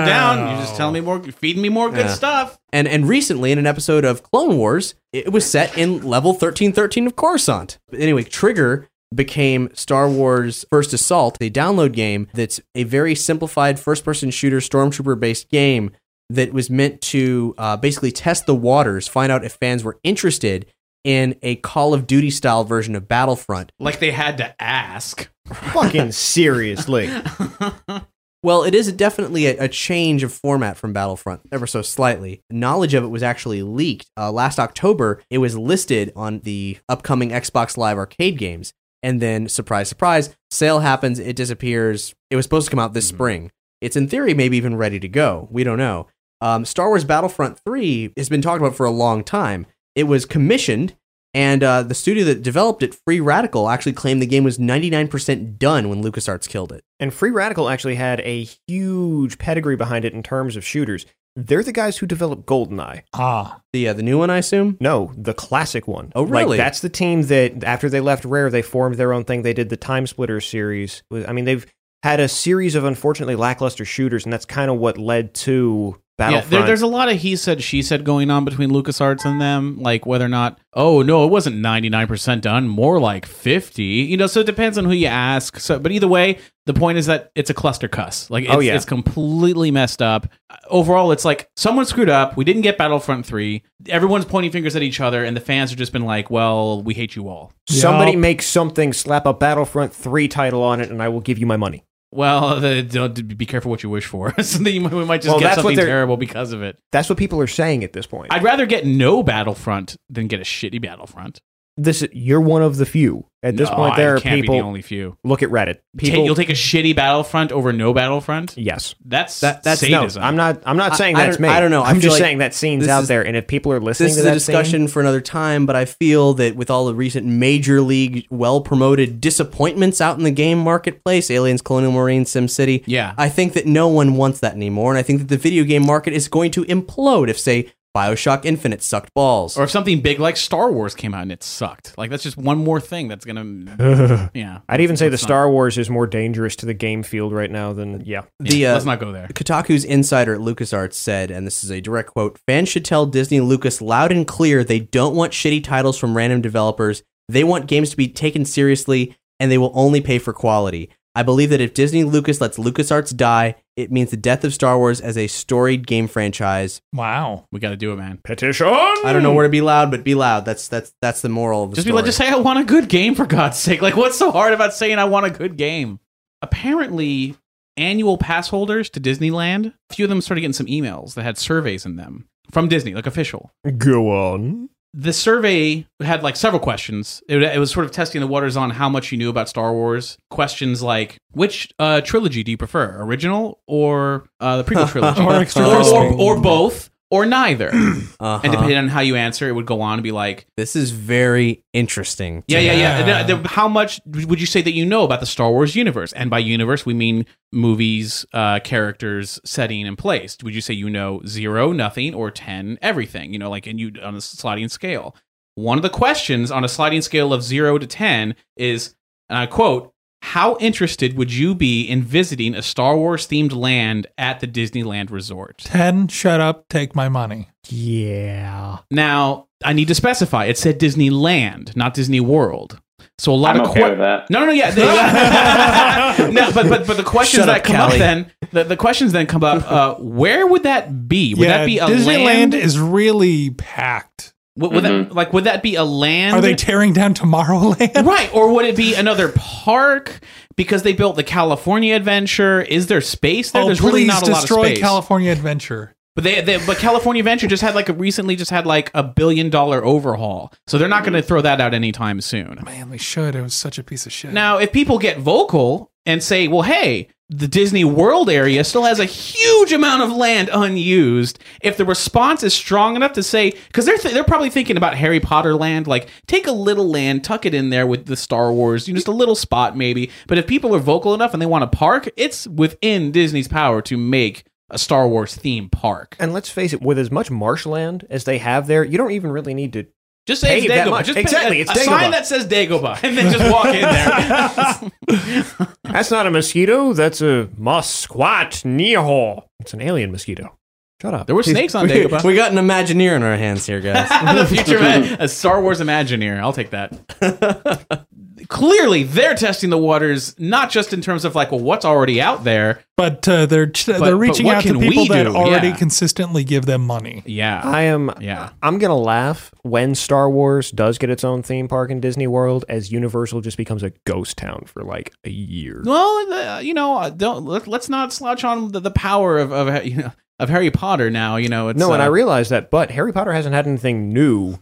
S7: I'm down. You're just telling me more, feeding me more good
S1: Yeah.
S7: stuff.
S1: And and recently in an episode of Clone Wars, it was set in level 1313 of Coruscant. But anyway, Trigger became Star Wars First Assault, a download game that's a very simplified first-person shooter stormtrooper-based game that was meant to uh, basically test the waters, find out if fans were interested in a Call of Duty style version of Battlefront.
S7: Like they had to ask.
S5: Fucking seriously. [LAUGHS]
S1: Well, it is definitely a, a change of format from Battlefront, ever so slightly. Knowledge of it was actually leaked. Uh, last October, it was listed on the upcoming Xbox Live arcade games. And then, surprise, surprise, sale happens, it disappears. It was supposed to come out this spring. It's in theory maybe even ready to go. We don't know. Um, Star Wars Battlefront 3 has been talked about for a long time. It was commissioned, and uh, the studio that developed it, Free Radical, actually claimed the game was 99% done when LucasArts killed it.
S5: And Free Radical actually had a huge pedigree behind it in terms of shooters. They're the guys who developed GoldenEye.
S4: Ah,
S1: The, uh, the new one, I assume?
S5: No, the classic one.
S1: Oh, really?
S5: Like, that's the team that after they left Rare, they formed their own thing. They did the Time Splitter series. I mean, they've had a series of unfortunately lackluster shooters, and that's kind of what led to
S7: Yeah, there, there's a lot of he said, she said going on between LucasArts and them, like whether or not, oh, no, it wasn't 99% done, more like 50. You know, so it depends on who you ask. So, But either way, the point is that it's a cluster cuss. Like, oh, it's,
S5: Oh, yeah.
S7: it's completely messed up. Overall, it's like someone screwed up. We didn't get Battlefront 3. Everyone's pointing fingers at each other, and the fans have just been like, well, we hate you all.
S5: Somebody
S4: Yup.
S5: make something, slap a Battlefront 3 title on it, and I will give you my money.
S7: Well, [LAUGHS] the, don't, be careful what you wish for. [LAUGHS] so that you might, we might just
S5: Well,
S7: get
S5: that's what
S7: something
S5: they're-
S7: terrible because of it.
S5: That's what people are saying at this point.
S7: I'd rather get no Battlefront than get a shitty Battlefront.
S5: This you're one of the few. At this
S7: No,
S5: point, there
S7: I
S5: are
S7: can't
S5: people.
S7: Be the only few.
S5: look at Reddit.
S7: Ta-
S5: People,
S7: you'll take a shitty Battlefront over no Battlefront.
S5: yes.
S7: That's
S1: That- that's-
S5: No. I'm not. I'm not saying
S1: I
S5: that's
S1: don't-
S5: me.
S1: I don't know. I
S5: I'm just
S1: like
S5: saying that scene's out
S1: is-
S5: there, and if people are listening
S1: This
S5: to
S1: is a discussion
S5: scene,
S1: for another time, but I feel that with all the recent major league, well promoted disappointments out in the game marketplace Aliens, Colonial Marines, SimCity
S7: Yeah.
S1: I think that no one wants that anymore. And I think that the video game market is going to implode if, say, Bioshock Infinite sucked balls.
S7: Or if something big like Star Wars came out and it sucked. Like that's just one more thing that's gonna. [LAUGHS] yeah.
S5: I'd even say the
S7: not-
S5: Star Wars is more dangerous to the game field right now than yeah.
S1: the
S7: Yeah,
S1: uh,
S7: let's not go there.
S1: Kotaku's insider at LucasArts said, and this is a direct quote fans should tell Disney and Lucas loud and clear they don't want shitty titles from random developers. They want games to be taken seriously, and they will only pay for quality. I believe that if Disney Lucas lets LucasArts die, it means the death of Star Wars as a storied game franchise.
S4: Wow.
S7: We got to do it, man.
S5: Petition.
S1: I don't know where to be loud, but be loud. That's that's that's the moral of the
S7: Just be
S1: story.
S7: like, just say I want a good game for God's sake. Like, what's so hard about saying I want a good game? Apparently, annual pass holders to Disneyland, a few of them started getting some emails that had surveys in them from Disney, like official.
S5: Go on.
S7: The survey had like several questions. It, it was sort of testing the waters on how much you knew about Star Wars. Questions like, which uh, trilogy do you prefer, original or uh, the prequel trilogy, [LAUGHS] [LAUGHS]
S4: Or
S7: or, or, or both, or neither? [CLEARS THROAT]
S1: Uh-huh.
S7: And depending on how you answer, it would go on and be like,
S1: This is very interesting.
S7: Yeah, yeah, yeah.
S4: Yeah.
S7: How much would you say that you know about the Star Wars universe? And by universe, we mean movies, uh, characters, setting, and place. Would you say you know zero, nothing, or ten, everything? You know, like and you on a sliding scale. One of the questions on a sliding scale of zero to ten is, and I quote. How interested would you be in visiting a Star Wars themed land at the Disneyland Resort?
S4: 10, shut up, take my money.
S5: Yeah.
S7: Now, I need to specify. It said Disneyland, not Disney World. So a lot
S6: I'm
S7: of
S6: okay
S7: que-
S6: with that.
S7: No, no, no, yeah. they- [LAUGHS] no, but but but the questions
S1: Shut
S7: that
S1: up,
S7: come
S1: Callie.
S7: up then, the, the questions then come up. Uh, where would that be? Would
S4: yeah,
S7: that be a
S4: Disneyland
S7: land?
S4: is really packed.
S7: Would, would that, mm-hmm. like would that be a land?
S4: Are they tearing down Tomorrowland? [LAUGHS]
S7: right, or would it be another park because they built the California Adventure? Is there space there?
S4: Oh,
S7: There's
S4: please
S7: really not a lot of space.
S4: destroy
S7: space.
S4: California Adventure.
S7: But they, they but California Adventure just had like a recently just had like a billion dollar overhaul, so they're not going to throw that out anytime soon.
S4: Man, we should. It was such a piece of shit.
S7: Now, if people get vocal and say, well, hey, the Disney World area still has a huge amount of land unused, if the response is strong enough to say, because they're, th- they're probably thinking about Harry Potter land, like take a little land, tuck it in there with the Star Wars, you know, just a little spot maybe. But if people are vocal enough and they want a park, it's within Disney's power to make a Star Wars theme park.
S5: And let's face it, with as much marshland as they have there, you don't even really need to.
S7: Just say
S5: Pay
S7: it's
S5: that
S7: Dagobah. Just
S5: Exactly,
S7: a,
S5: it's
S7: a
S5: Dagobah.
S7: sign that says Dagobah, [LAUGHS] and then just walk in there. [LAUGHS]
S5: That's not a mosquito. That's a Musquat Neho. It's an alien mosquito. Shut up.
S7: there were snakes on [LAUGHS]
S1: we,
S7: Dagobah.
S1: we got an Imagineer in our hands here, guys.
S7: the future man, a Star Wars Imagineer. I'll take that. Clearly, they're testing the waters, not just in terms of like, well, what's already out there.
S4: but uh, they're
S7: but
S4: they're reaching out to people that already
S7: Yeah.
S4: consistently give them money.
S7: Yeah,
S5: I am.
S7: Yeah.
S5: I'm gonna laugh when Star Wars does get its own theme park in Disney World, as Universal just becomes a ghost town for like a year.
S7: well, uh, you know, uh, don't let, let's not slouch on the, the power of, of you know of Harry Potter. Now, you know, it's
S5: no, and
S7: uh,
S5: I realize that, but Harry Potter hasn't had anything new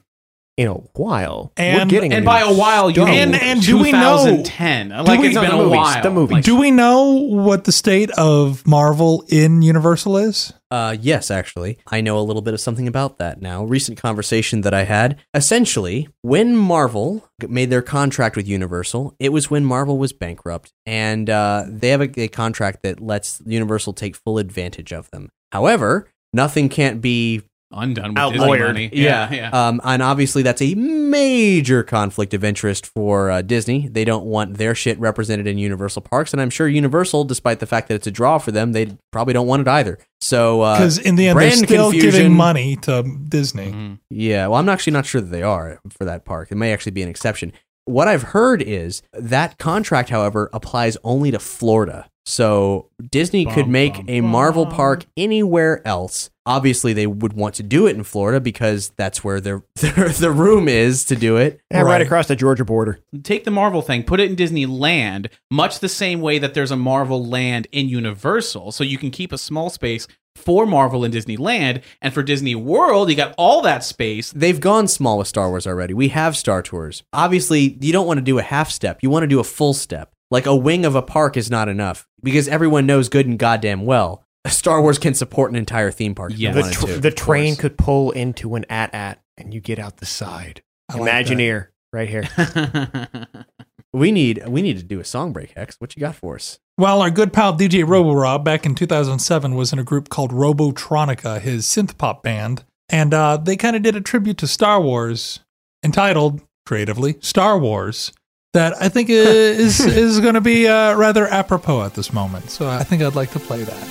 S5: in a while. We're
S4: And-
S5: getting
S7: and
S5: new
S7: by a while, you mean
S4: And- and do we know-
S7: 2010? like
S4: we-
S7: it's
S5: No,
S7: been
S5: the
S7: a
S5: movies,
S7: while.
S5: the movies.
S7: Like,
S4: Do we know what the state of Marvel in Universal is?
S1: Uh, yes, actually. I know a little bit of something about that now. Recent conversation that I had. Essentially, when Marvel made their contract with Universal, it was when Marvel was bankrupt, and uh, they have a, a contract that lets Universal take full advantage of them. However, nothing can't be
S7: undone with
S5: Out
S7: Disney
S5: lawyered.
S7: money. Yeah, yeah.
S1: um, and obviously, that's a major conflict of interest for uh, Disney. They don't want their shit represented in Universal parks, and I'm sure Universal, despite the fact that it's a draw for them, they probably don't want it either. So,
S4: Because
S1: uh,
S4: in the end, they're
S1: brand
S4: still
S1: confusion-
S4: giving money to Disney.
S7: Mhm.
S1: yeah, well, I'm actually not sure that they are for that park. It may actually be an exception. What I've heard is that contract, however, applies only to Florida. So Disney could make
S7: bum,
S1: a Marvel park anywhere else. Obviously, they would want to do it in Florida because that's where their, [LAUGHS] their the room is to do it.
S5: Yeah, right.
S4: Right.
S5: across the Georgia border.
S7: take the Marvel thing, put it in Disneyland, much the same way that there's a Marvel land in Universal. So you can keep a small space for Marvel in Disneyland. And for Disney World, you got all that space.
S1: They've gone small with Star Wars already. We have Star Tours. Obviously, you don't want to do a half step. You want to do a full step. Like a wing of a park is not enough because everyone knows good and goddamn well Star Wars can support an entire theme park.
S7: Yeah.
S5: The, tr-
S1: to.
S5: the train
S1: course.
S5: could pull into an AT-AT and you get out the side.
S4: I like.
S5: Imagineer, right here. [LAUGHS]
S1: We need we need to do a song break. Hex, what you got for us?
S4: Well, our good pal DJ Robo Rob back in 2007 was in a group called Robotronica, his synth pop band. and uh, they kind of did a tribute to Star Wars entitled creatively Star Wars that I think [LAUGHS] is is going to be uh, rather apropos at this moment. So I think I'd like to play that.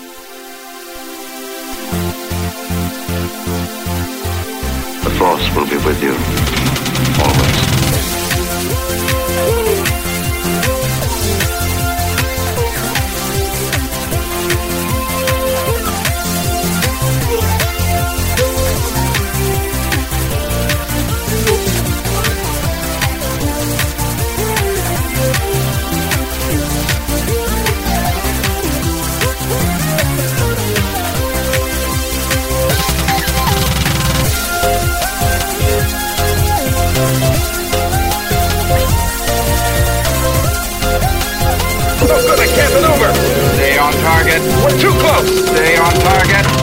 S8: The Force will be with you always.
S9: Target. We're too close. Stay on target.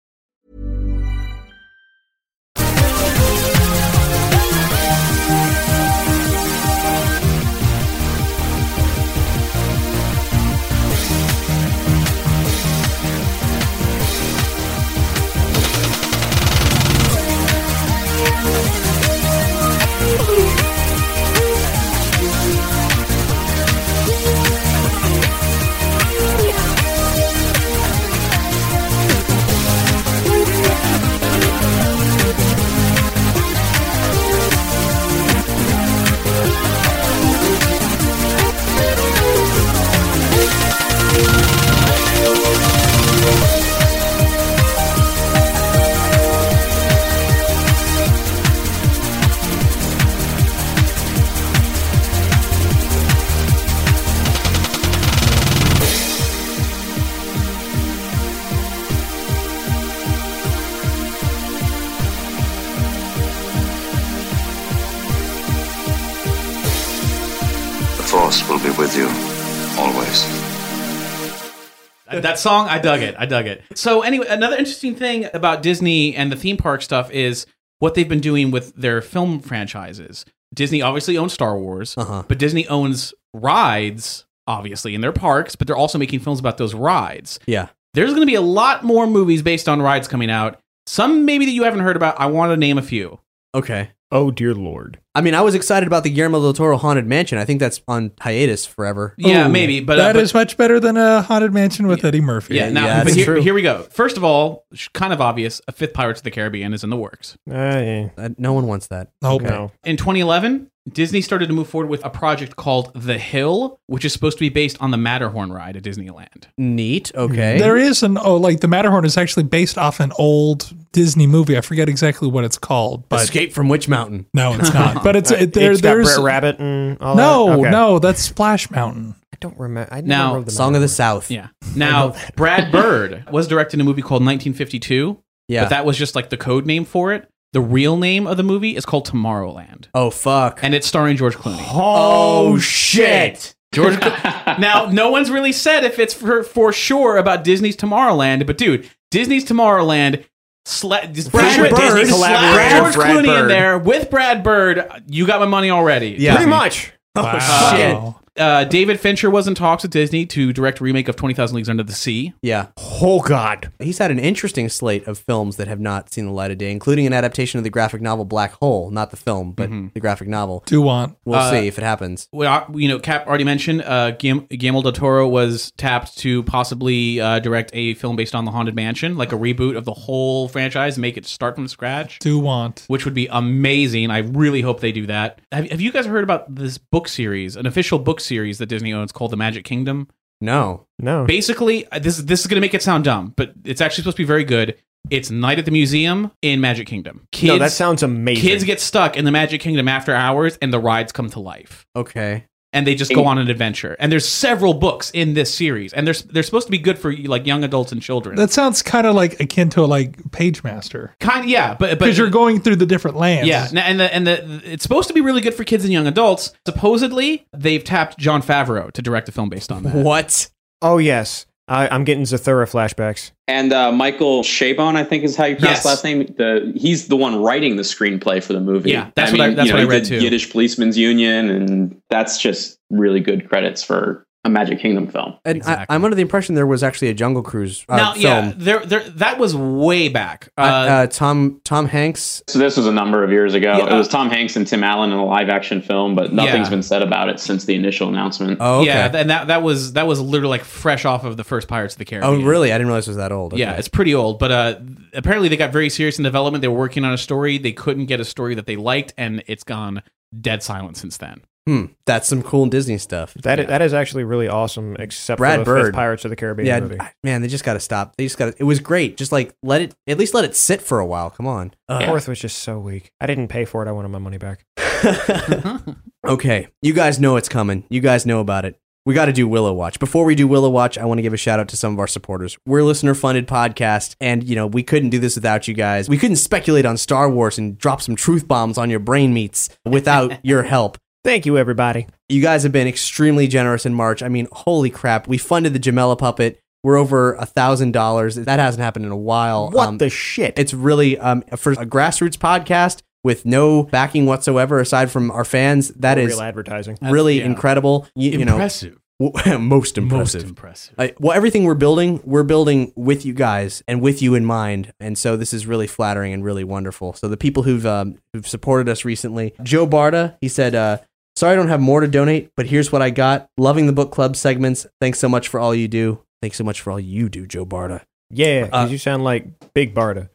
S7: that song, I dug it. I dug it. So anyway, another interesting thing about Disney and the theme park stuff is what they've been doing with their film franchises. Disney obviously owns Star Wars,
S1: Uh-huh.
S7: but Disney owns rides, obviously, in their parks, but they're also making films about those rides.
S1: Yeah.
S7: There's going to be a lot more movies based on rides coming out. Some maybe that you haven't heard about. I want to name a few.
S1: Okay.
S5: Oh dear lord.
S1: I mean, I was excited about the Guillermo del Toro Haunted Mansion. I think that's on hiatus forever.
S7: Yeah, maybe, but uh, but-
S4: is much better than a haunted mansion with Eddie Murphy.
S7: Yeah, now,
S1: Yeah,
S7: but here, here we go. First of all, kind of obvious, a fifth Pirates of the Caribbean is in the works.
S5: Uh, yeah.
S1: Uh, no one wants that.
S4: Nope.
S5: No.
S7: In 2011, Disney started to move forward with a project called The Hill, which is supposed to be based on the Matterhorn ride at Disneyland.
S1: Neat. Okay.
S4: There is an oh, like the Matterhorn is actually based off an old Disney movie. I forget exactly what it's called, but
S1: Escape from Witch Mountain.
S4: no, it's not. [LAUGHS] But um, it's uh, it, there.
S5: it's got
S4: there's
S5: Br'er Rabbit and all
S4: no,
S5: that. Okay.
S4: no, that's Splash Mountain.
S5: I don't remember. I never
S7: Now,
S5: wrote the
S1: Song of the South.
S7: Yeah. Now, Brad Bird was directing a movie called 1952,
S1: Yeah.
S7: but that was just like the code name for it. The real name of the movie is called Tomorrowland,
S1: oh fuck.
S7: and it's starring George Clooney.
S1: oh, oh shit.
S7: George. [LAUGHS] now, no one's really said if it's for for sure about Disney's Tomorrowland, but dude, Disney's Tomorrowland. Sla- just
S1: Brad
S7: put
S1: Bird.
S7: Disney
S5: collaborator
S7: slap
S5: with
S7: George
S5: Brad
S7: Clooney in there with Brad Bird. You got my money already.
S1: Yeah.
S5: Pretty much.
S4: Oh wow.
S7: Uh, David Fincher was in talks with Disney to direct a remake of Twenty Thousand Leagues Under the Sea.
S1: Yeah.
S5: Oh God.
S1: He's had an interesting slate of films that have not seen the light of day, including an adaptation of the graphic novel Black Hole, not the film, but the graphic novel.
S4: Do want
S1: We'll
S7: Uh,
S1: see if it happens.
S7: Well, uh, you know, Cap already mentioned uh, Guillermo Guillermo del Toro was tapped to possibly uh, direct a film based on the Haunted Mansion, like a reboot of the whole franchise, make it start from scratch.
S4: do want.
S7: which would be amazing. I really hope they do that. Have, have you guys heard about this book series, an official book series that Disney owns called The Magic Kingdom?
S1: No.
S5: No.
S7: Basically, uh, this this is going to make it sound dumb, but it's actually supposed to be very good. It's Night at the Museum in Magic Kingdom. Kids,
S5: no, that sounds amazing.
S7: kids get stuck in the Magic Kingdom after hours, and the rides come to life.
S1: Okay.
S7: And they just go on an adventure. And there's several books in this series, and they're they're supposed to be good for like young adults and children.
S4: That sounds kind of like akin to like Pagemaster
S7: kind yeah, but but
S4: because you're going through the different lands.
S7: Yeah, and the, and the it's supposed to be really good for kids and young adults. Supposedly, they've tapped Jon Favreau to direct a film based on that.
S1: What?
S5: Oh yes. I, I'm getting Zathura flashbacks.
S6: And uh, Michael Chabon, I think is how you pronounce
S7: Yes.
S6: his last name. The he's the one writing the screenplay for the movie.
S7: Yeah, that's what I- that's
S6: you know,
S7: what I read too.
S6: Yiddish Policeman's Union, and that's just really good credits for a Magic Kingdom film.
S1: And
S7: Exactly.
S1: I, I'm under the impression there was actually a Jungle Cruise uh,
S7: now,
S1: film.
S7: yeah, there, there, that was way back. Uh,
S1: Uh, uh, Tom Tom Hanks.
S6: So this was a number of years ago.
S7: Yeah.
S6: It was Tom Hanks and Tim Allen in a live action film, but nothing's
S7: Yeah.
S6: been said about it since the initial announcement.
S1: Oh, okay.
S7: Yeah, and that that was that was literally like fresh off of the first Pirates of the Caribbean.
S1: oh, really? I didn't realize it was that old.
S7: Yeah, it's pretty old, but uh, apparently they got very serious in development. They were working on a story. They couldn't get a story that they liked, and it's gone dead silent since then.
S1: Hmm. That's some cool Disney stuff.
S5: That is, that is actually really awesome. Except
S1: Brad
S5: for the fifth
S1: Bird.
S5: Pirates of the Caribbean
S1: Yeah,
S5: movie.
S1: Man, they just got to stop. They just got to. It was great. Just like let it, at least let it sit for a while. Come on. Ugh.
S5: Fourth was just so weak. I didn't pay for it. I wanted my money back. [LAUGHS] [LAUGHS]
S1: Okay, you guys know it's coming. You guys know about it. We got to do Willow Watch. Before we do Willow Watch, I want to give a shout out to some of our supporters. We're a listener funded podcast, and you know we couldn't do this without you guys. We couldn't speculate on Star Wars and drop some truth bombs on your brain meats without [LAUGHS] your help.
S5: Thank you, everybody.
S1: You guys have been extremely generous in March. I mean, holy crap! We funded the Jamela puppet. We're over a thousand dollars. That hasn't happened in a while.
S5: What
S1: Um,
S5: the shit?
S1: it's really um, for a grassroots podcast with no backing whatsoever aside from our fans. That is
S5: real advertising.
S1: really
S7: yeah.
S1: incredible. You, you know,
S7: Impressive. [LAUGHS]
S1: most impressive.
S7: Most impressive.
S1: I, well, everything we're building, we're building with you guys and with you in mind, and so this is really flattering and really wonderful. So the people who've um, who've supported us recently, Joe Barta, he said, uh, "Sorry, I don't have more to donate, but here's what I got. Loving the book club segments. Thanks so much for all you do. Thanks so much for all you do, Joe Barta."
S5: Yeah, 'cause
S1: Uh,
S5: you sound like Big Barda.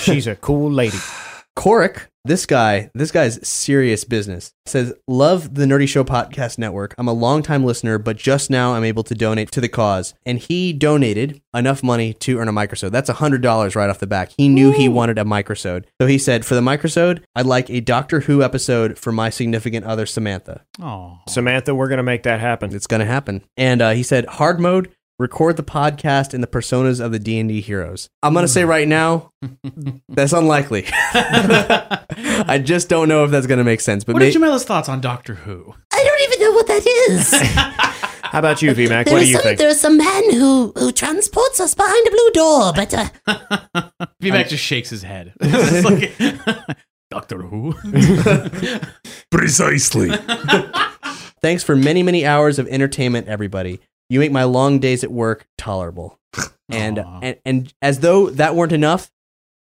S5: She's a cool lady. [SIGHS] [SIGHS] [SIGHS]
S1: Korik, this guy, this guy's serious business. Says, "Love the Nerdy Show podcast network. I'm a longtime listener, but just now I'm able to donate to the cause." And he donated enough money to earn a microsode. That's hundred dollars right off the back. He knew he wanted a microsode, so he said, "For the microsode, I'd like a Doctor Who episode for my significant other, Samantha."
S7: Oh,
S5: Samantha, we're gonna make that happen.
S1: It's gonna happen. And uh, he said, "Hard mode." Record the podcast in the personas of the D and D heroes. I'm gonna say right now, [LAUGHS] that's unlikely. [LAUGHS] I just don't know if that's gonna make sense. But
S7: what
S1: may-
S7: are Jamila's thoughts on Doctor Who?
S10: I don't even know what that is. [LAUGHS]
S5: How about you, VMAC?
S10: There
S5: What do you
S10: some,
S5: think?
S10: There's some man who who transports us behind a blue door, but uh,
S7: VMAC just shakes his head. Like, Doctor Who.
S4: Precisely.
S1: Thanks for many, many hours of entertainment, everybody. You make my long days at work tolerable. [LAUGHS] And, and and as though that weren't enough,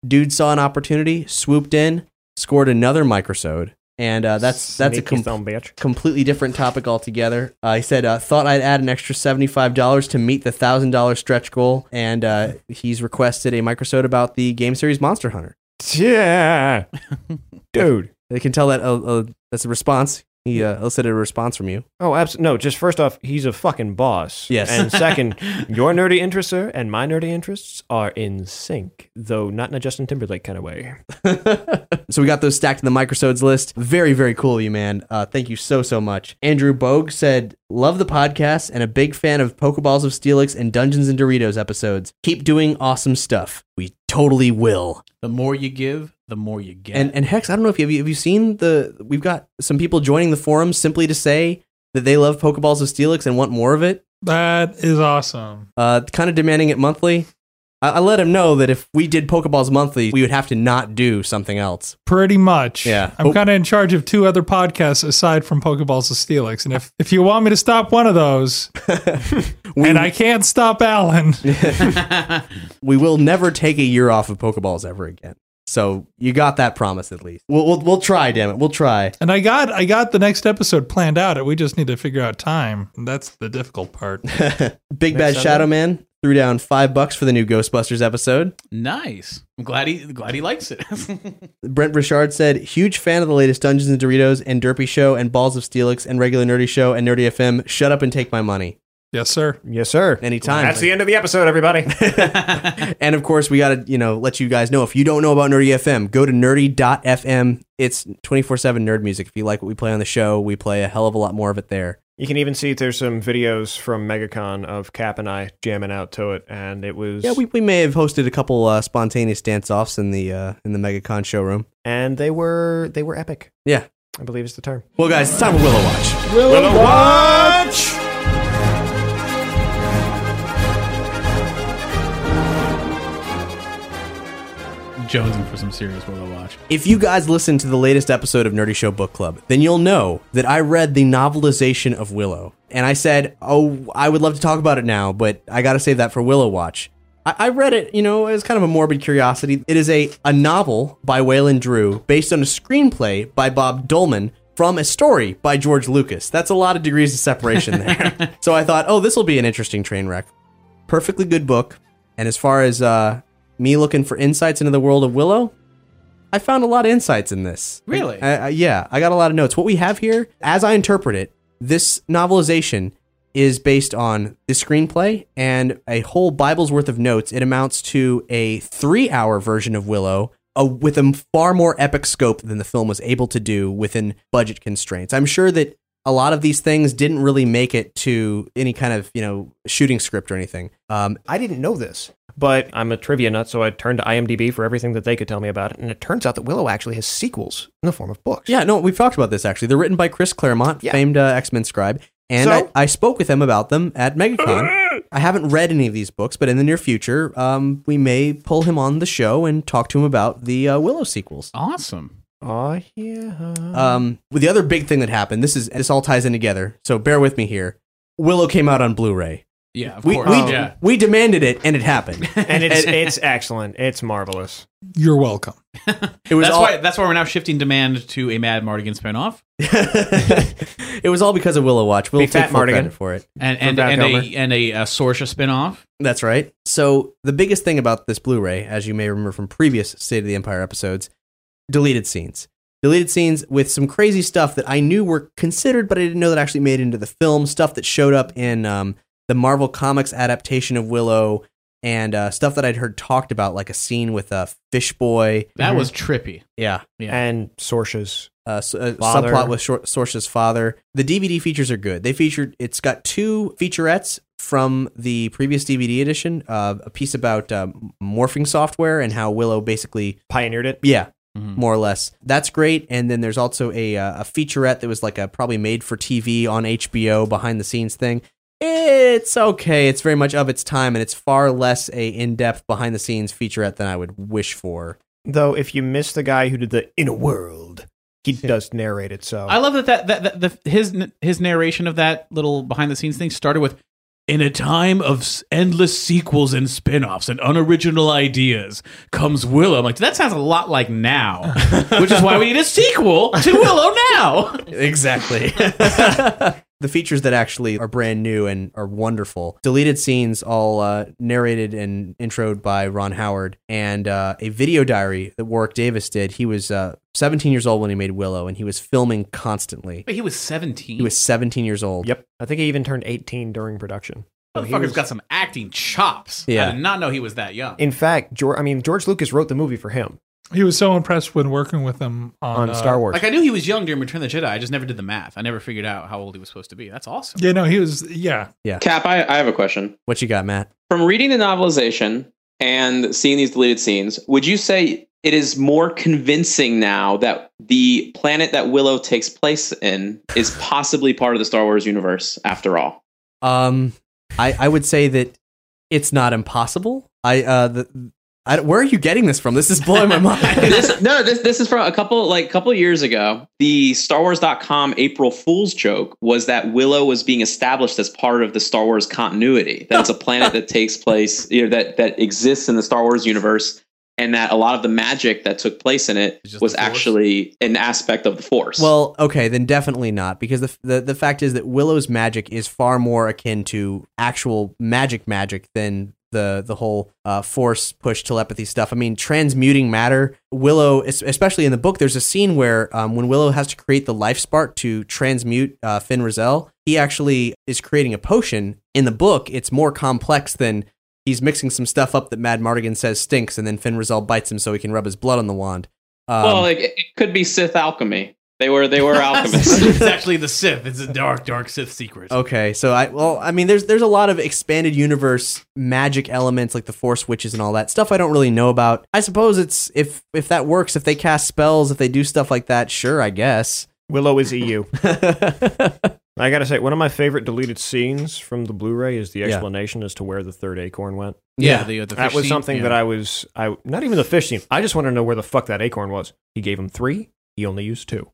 S1: dude saw an opportunity, swooped in, scored another microsode, and uh, that's that's a
S5: Sneaky
S1: com-
S5: a
S1: completely different topic altogether. Uh, he said, uh, "Thought I'd add an extra seventy-five dollars to meet the thousand dollar stretch goal," and uh, he's requested a microsode about the game series Monster Hunter.
S5: Yeah, [LAUGHS] dude.
S1: They can tell that uh, uh, that's a response. He uh, elicited a response from you.
S5: Oh, absolutely. No, just first off, he's a fucking boss.
S1: Yes.
S5: And second, [LAUGHS] your nerdy interests, sir, and my nerdy interests are in sync, though not in a Justin Timberlake kind of way. [LAUGHS]
S1: So we got those stacked in the microsodes list. Very, very cool of you, man. Uh, thank you so, so much. Andrew Bogue said, Love the podcast and a big fan of Pokeballs of Steelix and Dungeons and Doritos episodes. Keep doing awesome stuff. We totally will.
S7: The more you give, the more you get.
S1: And and Hex, I don't know if you have, you have you seen the we've got some people joining the forum simply to say that they love Pokeballs of Steelix and want more of it.
S4: That is awesome.
S1: Uh, kind of demanding it monthly. I, I let him know that if we did Pokeballs monthly, we would have to not do something else.
S4: Pretty much.
S1: Yeah.
S4: I'm
S1: Oh.
S4: kind of in charge of two other podcasts aside from Pokeballs of Steelix. And if, if you want me to stop one of those, [LAUGHS] and I can't stop Alan, [LAUGHS]
S1: we will never take a year off of Pokeballs ever again. So you got that promise at least. We'll we'll, we'll try, damn it, we'll try.
S4: and I got I got the next episode planned out. We just need to figure out time. That's the difficult part. [LAUGHS]
S1: Big Bad
S4: Next
S1: Shadow Man threw down five bucks for the new Ghostbusters episode.
S7: nice. I'm glad he glad he likes it. [LAUGHS]
S1: Brent Richard said, huge fan of the latest Dungeons and Doritos and Derpy Show and Balls of Steelix and regular Nerdy Show and Nerdy FM. Shut up and take my money.
S4: Yes, sir.
S5: Yes, sir.
S1: Anytime.
S5: That's the end of the episode, everybody. [LAUGHS]
S1: and of course, we got to, you know, let you guys know if you don't know about Nerdy FM, go to nerdy.fm. It's 24 7 nerd music. If you like what we play on the show, we play a hell of a lot more of it there.
S5: You can even see there's some videos from MegaCon of Cap and I jamming out to it, and it was
S1: Yeah, we, we may have hosted a couple uh, spontaneous dance offs in the uh, in the MegaCon showroom.
S5: and they were they were epic.
S1: Yeah.
S5: I believe is the term.
S1: Well, guys, it's time for Willow Watch.
S5: Willow Watch.
S7: Jonesing for some serious Willow Watch.
S1: If you guys listen to the latest episode of Nerdy Show Book Club, then you'll know that I read the novelization of Willow. And I said, oh, I would love to talk about it now, but I got to save that for Willow Watch. I, I read it, you know, as kind of a morbid curiosity. It is a, a novel by Wayland Drew based on a screenplay by Bob Dolman from a story by George Lucas. That's a lot of degrees of separation there. [LAUGHS] so I thought, oh, this will be an interesting train wreck. Perfectly good book. And as far as uh, me looking for insights into the world of Willow, I found a lot of insights in this.
S7: Really?
S1: I, I, yeah, I got a lot of notes. What we have here, as I interpret it, this novelization is based on the screenplay and a whole Bible's worth of notes. It amounts to a three-hour version of Willow. uh with a far more epic scope than the film was able to do within budget constraints. I'm sure that a lot of these things didn't really make it to any kind of you know shooting script or anything. Um,
S5: I didn't know this, but I'm a trivia nut, so I turned to IMDb for everything that they could tell me about it, and it turns out that Willow actually has sequels in the form of books.
S1: Yeah, no, we've talked about this actually. They're written by Chris Claremont,
S5: Yeah.
S1: famed uh, X Men scribe, and
S5: So?
S1: I, I spoke with him about them at MegaCon. [LAUGHS] I haven't read any of these books, but in the near future, um, we may pull him on the show and talk to him about the uh, Willow sequels.
S7: Awesome.
S5: Oh yeah.
S1: Um, with the other big thing that happened, this is this all ties in together. So bear with me here. Willow came out on Blu-ray.
S7: Yeah, of
S1: we
S7: course.
S1: we,
S7: yeah.
S1: we demanded it, and it happened. [LAUGHS]
S5: and it's it's excellent. It's marvelous.
S4: You're welcome. [LAUGHS]
S1: It was
S7: that's
S1: all
S7: why that's why we're now shifting demand to a Madmartigan spinoff [LAUGHS]
S1: it was all because of Willow Watch. We'll
S5: Big
S1: take
S5: Fat
S1: full
S5: Mardigan.
S1: credit for it.
S7: and
S5: From
S7: and,
S5: Val
S7: and a and a, uh Sorsha spinoff.
S1: That's right. So the biggest thing about this Blu-ray, as you may remember from previous State of the Empire episodes, deleted scenes. Deleted scenes with some crazy stuff that I knew were considered, but I didn't know that actually made it into the film. Stuff that showed up in um, the Marvel Comics adaptation of Willow, and uh, stuff that I'd heard talked about, like a scene with a fish boy.
S7: That was trippy.
S1: Yeah,
S7: Yeah.
S5: And Sorsha's
S1: uh, s- a
S5: Father.
S1: subplot with Shor- Sorsha's father. The DVD features are good. They featured it's got two featurettes from the previous DVD edition. Uh, a piece about um, morphing software and how Willow basically
S5: pioneered it.
S1: yeah more or less. That's great. And then there's also a uh, a featurette that was like a probably made for TV on HBO behind the scenes thing. It's okay. It's very much of its time, and it's far less a in depth behind the scenes featurette than I would wish for.
S5: Though, if you miss the guy who did the In a World, he does narrate it. So
S7: I love that that, that, that the, his his narration of that little behind the scenes thing started with in a time of endless sequels and spin-offs and unoriginal ideas comes Willow. I'm like, that sounds a lot like now, [LAUGHS] which is why we need a sequel to Willow now.
S1: Exactly. [LAUGHS] the features that actually are brand new and are wonderful. Deleted scenes, all uh, narrated and introed by Ron Howard, and uh, a video diary that Warwick Davis did. He was uh, 17 years old when he made Willow, and he was filming constantly.
S7: Wait, he was 17.
S1: He was 17 years old.
S5: Yep. I think he even turned 18 during production. So he
S7: Motherfucker's
S5: was-
S7: got some acting chops.
S5: Yeah.
S7: I did not know he was that young.
S5: In fact, George, I mean, George Lucas wrote the movie for him.
S4: He was so impressed when working with him on,
S5: On
S4: uh,
S5: Star Wars.
S7: Like I knew he was young during Return of the Jedi. I just never did the math. I never figured out how old he was supposed to be. That's awesome.
S4: Yeah, no, he was. Yeah,
S1: Yeah.
S6: Cap, I, I have a question.
S1: What you got, Matt?
S6: From reading the novelization and seeing these deleted scenes, would you say it is more convincing now that the planet that Willow takes place in is [LAUGHS] possibly part of the Star Wars universe after all?
S1: Um, I, I would say that it's not impossible. I uh the. I, where are you getting this from? This is blowing my [LAUGHS] mind.
S6: this, no, this this is from a couple like couple years ago. The Star Wars.com April Fool's joke was that Willow was being established as part of the Star Wars continuity. That it's a planet that takes place, you know, that that exists in the Star Wars universe, and that a lot of the magic that took place in it was actually an aspect of the Force.
S1: Well, okay, then definitely not, because the, the the fact is that Willow's magic is far more akin to actual magic magic than the the whole uh, force push telepathy stuff. I mean, transmuting matter. Willow, especially in the book, there's a scene where um, when Willow has to create the life spark to transmute uh, Fin Raziel, he actually is creating a potion. In the book, it's more complex than he's mixing some stuff up that Madmartigan says stinks, and then Fin Raziel bites him so he can rub his blood on the wand. Um,
S6: well, like, it could be Sith alchemy. They were they were [LAUGHS] alchemists.
S7: it's actually the Sith. It's a dark, dark Sith secret.
S1: Okay, so I well, I mean, there's there's a lot of expanded universe magic elements like the Force witches and all that stuff. I don't really know about. I suppose it's if if that works, if they cast spells, if they do stuff like that, sure, I guess.
S5: Willow is EU. [LAUGHS] I gotta say, one of my favorite deleted scenes from the Blu-ray is the
S1: Yeah.
S5: explanation as to where the third acorn went.
S7: Yeah, the- uh, the
S5: that
S7: fish
S5: was
S7: scene,
S5: something
S7: yeah.
S5: that I was, I not even the fish scene. I just want to know where the fuck that acorn was. He gave him three. He only used two.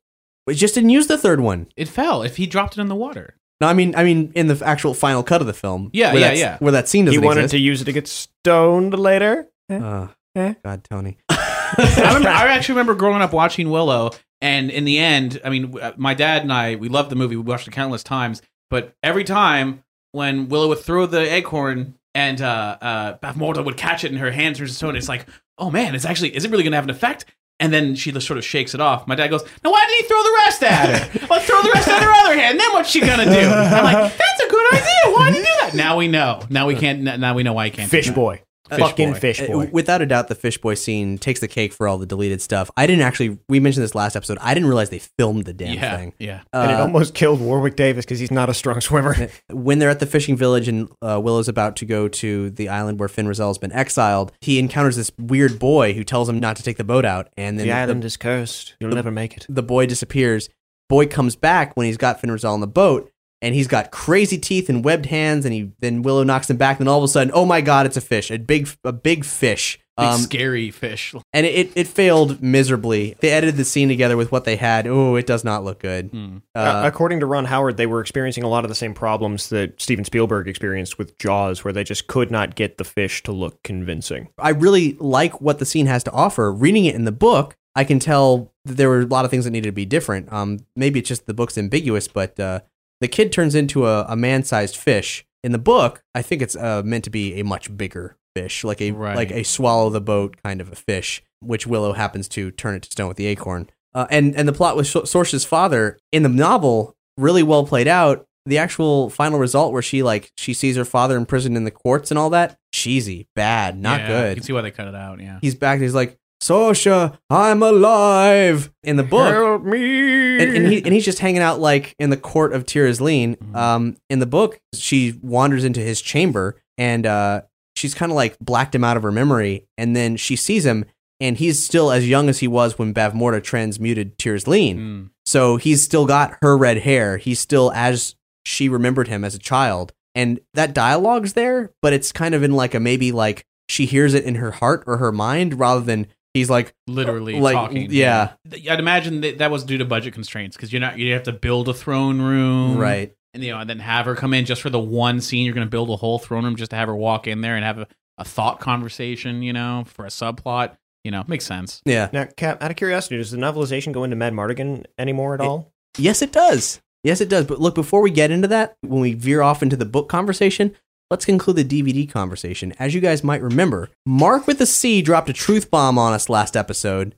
S1: We just didn't use the third one.
S7: It fell if he dropped it in the water.
S1: No, I mean, I mean, in the actual final cut of the film.
S7: Yeah,
S1: where
S7: yeah,
S1: that's-
S7: yeah.
S1: Where that scene
S5: He
S1: doesn't He
S5: wanted
S1: exist.
S5: to use it to get stoned later.
S1: Uh,
S5: Eh.
S1: God, Tony. [LAUGHS]
S7: I, remember, I actually remember growing up watching Willow, and in the end, I mean, w- my dad and I, we loved the movie. We watched it countless times, but every time when Willow would throw the acorn and uh, uh, Bavmorda would catch it in her hands or stone, it's like, oh man, it's actually, is it really going to have an effect? And then she just sort of shakes it off. My dad goes, "Now why didn't he throw the rest at her? Well, throw the rest at her other hand. Then what's she gonna do?" I'm like, "That's a good idea. Why did he do that?" Now we know. Now we can't. Now we know why he can't. do
S5: Fish
S7: that.
S5: boy.
S7: Fish
S5: Fucking
S7: boy.
S5: fish
S1: Uh,
S5: boy.
S1: Without a doubt, the fish boy scene takes the cake for all the deleted stuff. I didn't actually. We mentioned this last episode. I didn't realize they filmed the damn
S7: Yeah,
S1: thing.
S7: yeah.
S5: and it
S1: Uh,
S5: almost killed Warwick Davis because he's not a strong swimmer. [LAUGHS]
S1: when they're at the fishing village and uh, Willow's about to go to the island where Fin Raziel has been exiled, he encounters this weird boy who tells him not to take the boat out, and then
S5: the island is cursed. You'll never make it.
S1: the boy disappears. Boy comes back when he's got Fin Raziel on the boat, and he's got crazy teeth and webbed hands, and he then Willow knocks him back, and then all of a sudden, oh my god, it's a fish, a big a big fish.
S7: Big
S1: Um,
S7: scary fish.
S1: and it, it, it failed miserably. They edited the scene together with what they had. Oh, it does not look good.
S7: Hmm.
S5: Uh,
S1: Uh,
S5: according to Ron Howard, they were experiencing a lot of the same problems that Steven Spielberg experienced with Jaws, where they just could not get the fish to look convincing.
S1: I really like what the scene has to offer. Reading it in the book, I can tell that there were a lot of things that needed to be different. Um, maybe it's just the book's ambiguous, but uh, the kid turns into a, a man-sized fish. In the book, I think it's uh, meant to be a much bigger fish, like a
S7: Right.
S1: like a swallow the boat kind of a fish, which Willow happens to turn it to stone with the acorn. Uh, and and the plot with Sorsha's father in the novel really well played out. The actual final result, where she like she sees her father imprisoned in the courts and all that, cheesy, bad, not
S7: Yeah,
S1: good
S7: You can see why they cut it out. Yeah.
S1: he's back he's like, Sorsha, I'm alive in the book.
S5: Help me!
S1: And, and, he, and he's just hanging out like in the court of Tir Asleen. Um, in the book, she wanders into his chamber and uh, she's kind of like blacked him out of her memory. And then she sees him and he's still as young as he was when Bavmorda transmuted Tir Asleen.
S7: Mm.
S1: So he's still got her red hair. He's still as she remembered him as a child. And that dialogue's there, but it's kind of in like a maybe like she hears it in her heart or her mind rather than he's like
S7: literally
S1: like
S7: talking.
S1: yeah.
S7: I'd imagine that that was due to budget constraints because you're not you have to build a throne room,
S1: Right.
S7: And you know, and then have her come in just for the one scene. You're going to build a whole throne room just to have her walk in there and have a, a thought conversation. You know, for a subplot. You know, makes sense.
S1: Yeah.
S5: Now, Cap, out of curiosity, does the novelization go into Madmartigan anymore at all?
S1: Yes, it does. Yes, it does. But look, before we get into that, when we veer off into the book conversation, let's conclude the DVD conversation. As you guys might remember, Mark with a C dropped a truth bomb on us last episode.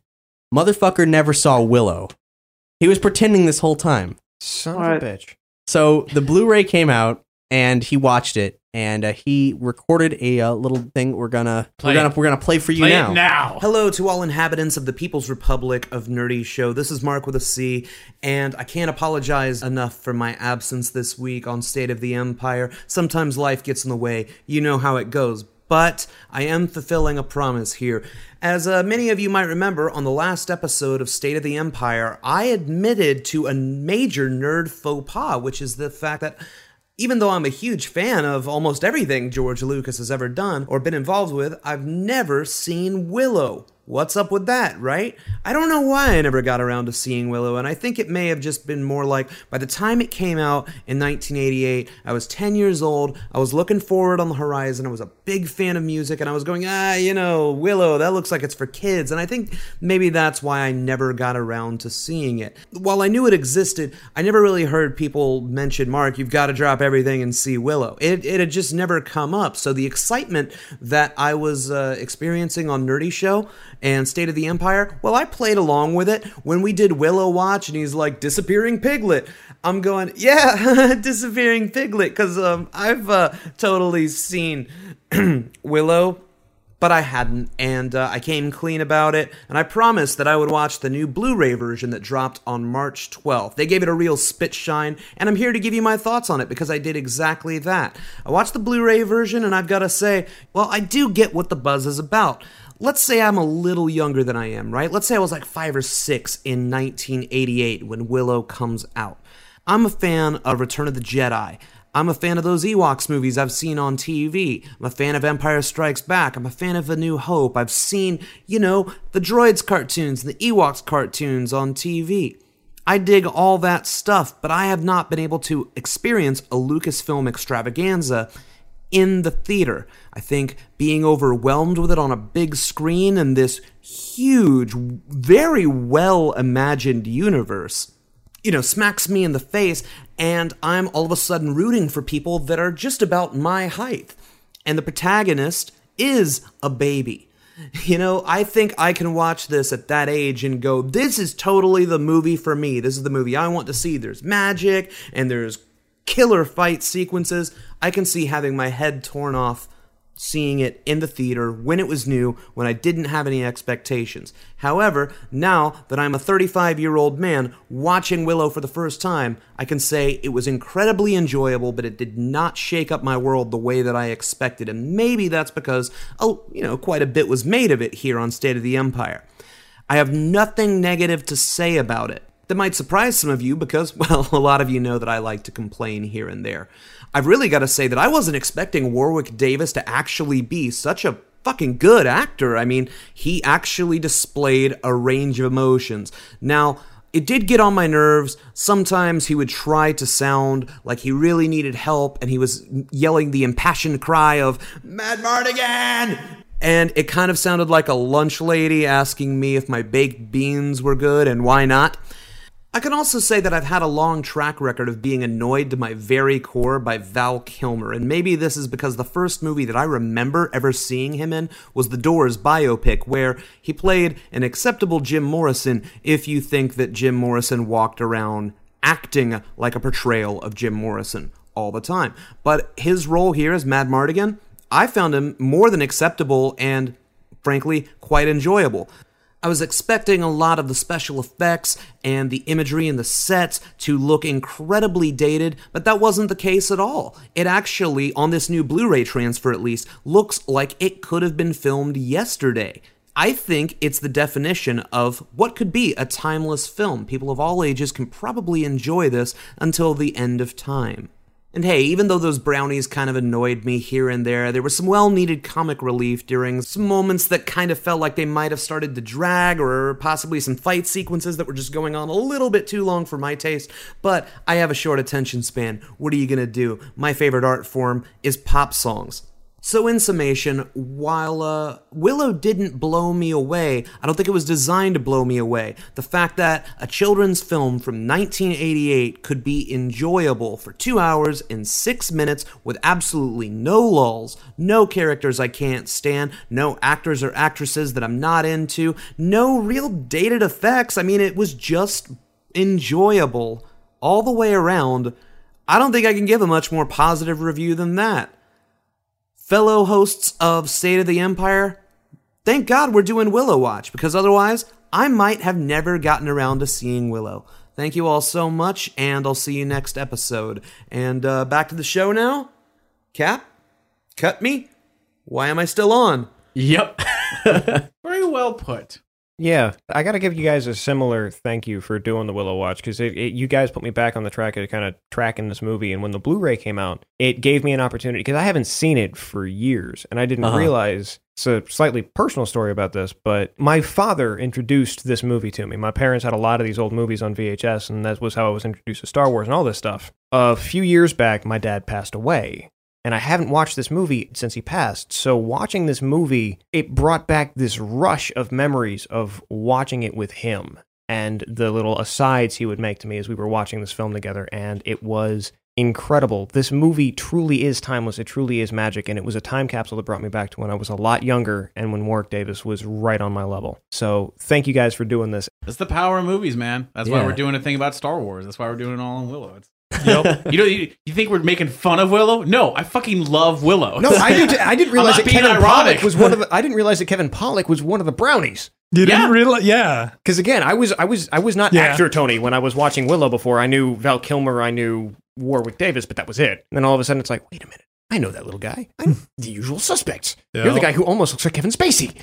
S1: Motherfucker never saw Willow. He was pretending this whole time.
S5: Son of a bitch.
S1: So the Blu-ray came out, and he watched it, and uh, he recorded a uh, little thing. We're gonna
S11: Play
S1: we're gonna
S11: it.
S1: we're gonna play for you
S11: Play it
S1: now.
S7: now.
S11: Hello to all inhabitants of the People's Republic of Nerdy Show. This is Mark with a C, and I can't apologize enough for my absence this week on State of the Empire. Sometimes life gets in the way. You know how it goes. But I am fulfilling a promise here. As uh, many of you might remember, on the last episode of State of the Empire, I admitted to a major nerd faux pas, which is the fact that even though I'm a huge fan of almost everything George Lucas has ever done or been involved with, I've never seen Willow. What's up with that, right? I don't know why I never got around to seeing Willow, and I think it may have just been more like by the time it came out in 1988, I was 10 years old, I was looking forward on the horizon, I was a big fan of music, and I was going, ah, you know, Willow, that looks like it's for kids, and I think maybe that's why I never got around to seeing it. While I knew it existed, I never really heard people mention, Mark, you've got to drop everything and see Willow. It, it had just never come up, so the excitement that I was uh, experiencing on Nerdy Show and State of the Empire, well, I played along with it when we did Willow Watch and he's like, Disappearing Piglet. I'm going, yeah, [LAUGHS] Disappearing Piglet, because um, I've uh, totally seen [CLEARS THROAT] Willow. But I hadn't, and uh, I came clean about it, and I promised that I would watch the new Blu ray version that dropped on March 12th. They gave it a real spit shine, and I'm here to give you my thoughts on it because I did exactly that. I watched the Blu ray version, and I've got to say, well, I do get what the buzz is about let's say I'm a little younger than I am, right? Let's say I was like five or six in 1988 when Willow comes out. I'm a fan of Return of the Jedi. I'm a fan of those Ewoks movies I've seen on TV. I'm a fan of Empire Strikes Back. I'm a fan of A New Hope. I've seen, you know, the Droids cartoons and the Ewoks cartoons on TV. I dig all that stuff, but I have not been able to experience a Lucasfilm extravaganza in the theater. I think being overwhelmed with it on a big screen and this huge, very well imagined universe, you know, smacks me in the face, and I'm all of a sudden rooting for people that are just about my height. And the protagonist is a baby. [LAUGHS] You know, I think I can watch this at that age and go, this is totally the movie for me. This is the movie I want to see. There's magic and there's killer fight sequences. I can see having my head torn off seeing it in the theater when it was new, when I didn't have any expectations. However, now that I'm a 35 year old man watching Willow for the first time, I can say it was incredibly enjoyable, but it did not shake up my world the way that I expected. And maybe that's because, oh, you know, quite a bit was made of it here on State of the Empire. I have nothing negative to say about it. That might surprise some of you because, [LAUGHS] well, a lot of you know that I like to complain here and there. I've really got to say that I wasn't expecting Warwick Davis to actually be such a fucking good actor. I mean, he actually displayed a range of emotions. Now, it did get on my nerves. Sometimes he would try to sound like he really needed help and he was yelling the impassioned cry of, Madmartigan! And it kind of sounded like a lunch lady asking me if my baked beans were good and why not. I can also say that I've had a long track record of being annoyed to my very core by Val Kilmer, and maybe this is because the first movie that I remember ever seeing him in was The Doors biopic, where he played an acceptable Jim Morrison if you think that Jim Morrison walked around acting like a portrayal of Jim Morrison all the time. But his role here as Madmartigan, I found him more than acceptable and, frankly, quite enjoyable. I was expecting a lot of the special effects and the imagery and the sets to look incredibly dated, but that wasn't the case at all. It actually, on this new Blu ray transfer at least, looks like it could have been filmed yesterday. I think it's the definition of what could be a timeless film. People of all ages can probably enjoy this until the end of time. And hey, even though those brownies kind of annoyed me here and there, there was some well needed comic relief during some moments that kind of felt like they might have started to drag, or possibly some fight sequences that were just going on a little bit too long for my taste. But I have a short attention span. What are you gonna do? My favorite art form is pop songs. So, in summation, while uh, Willow didn't blow me away, I don't think it was designed to blow me away. The fact that a children's film from 1988 could be enjoyable for two hours and six minutes with absolutely no lulls, no characters I can't stand, no actors or actresses that I'm not into, no real dated effects. I mean, it was just enjoyable all the way around. I don't think I can give a much more positive review than that fellow hosts of State of the Empire, thank God we're doing Willow Watch because otherwise I might have never gotten around to seeing Willow. Thank you all so much, and I'll see you next episode. And uh, back to the show now. Cap, cut me. Why am I still on?
S1: Yep. [LAUGHS]
S7: Very well put.
S5: Yeah, I got to give you guys a similar thank you for doing the Willow Watch because it, it, you guys put me back on the track of kind of tracking this movie. And when the Blu ray came out, it gave me an opportunity because I haven't seen it for years and I didn't
S1: Uh-huh.
S5: realize it's a slightly personal story about this, but my father introduced this movie to me. My parents had a lot of these old movies on VHS, and that was how I was introduced to Star Wars and all this stuff. A few years back, my dad passed away and I haven't watched this movie since he passed. So watching this movie, it brought back this rush of memories of watching it with him and the little asides he would make to me as we were watching this film together and it was incredible. This movie truly is timeless. It truly is magic and it was a time capsule that brought me back to when I was a lot younger and when Warwick Davis was right on my level. So thank you guys for doing this.
S7: That's the power of movies, man. That's why we're doing a thing about Star Wars. That's why we're doing it all on Willow. It's, you know, you, you think we're making fun of Willow? No, I fucking love Willow.
S5: No, I did. [LAUGHS] I didn't realize that Kevin
S7: ironic.
S5: Pollock was one of the. I didn't realize that Kevin Pollak was one of the brownies.
S4: You didn't realize? Yeah.
S5: Because again, I was I was I was not
S4: Yeah.
S5: actor Tony when I was watching Willow before. I knew Val Kilmer, I knew Warwick Davis, but that was it. And then all of a sudden, it's like, wait a minute, I know that little guy. I'm the usual suspects. You're the guy who almost looks like Kevin Spacey.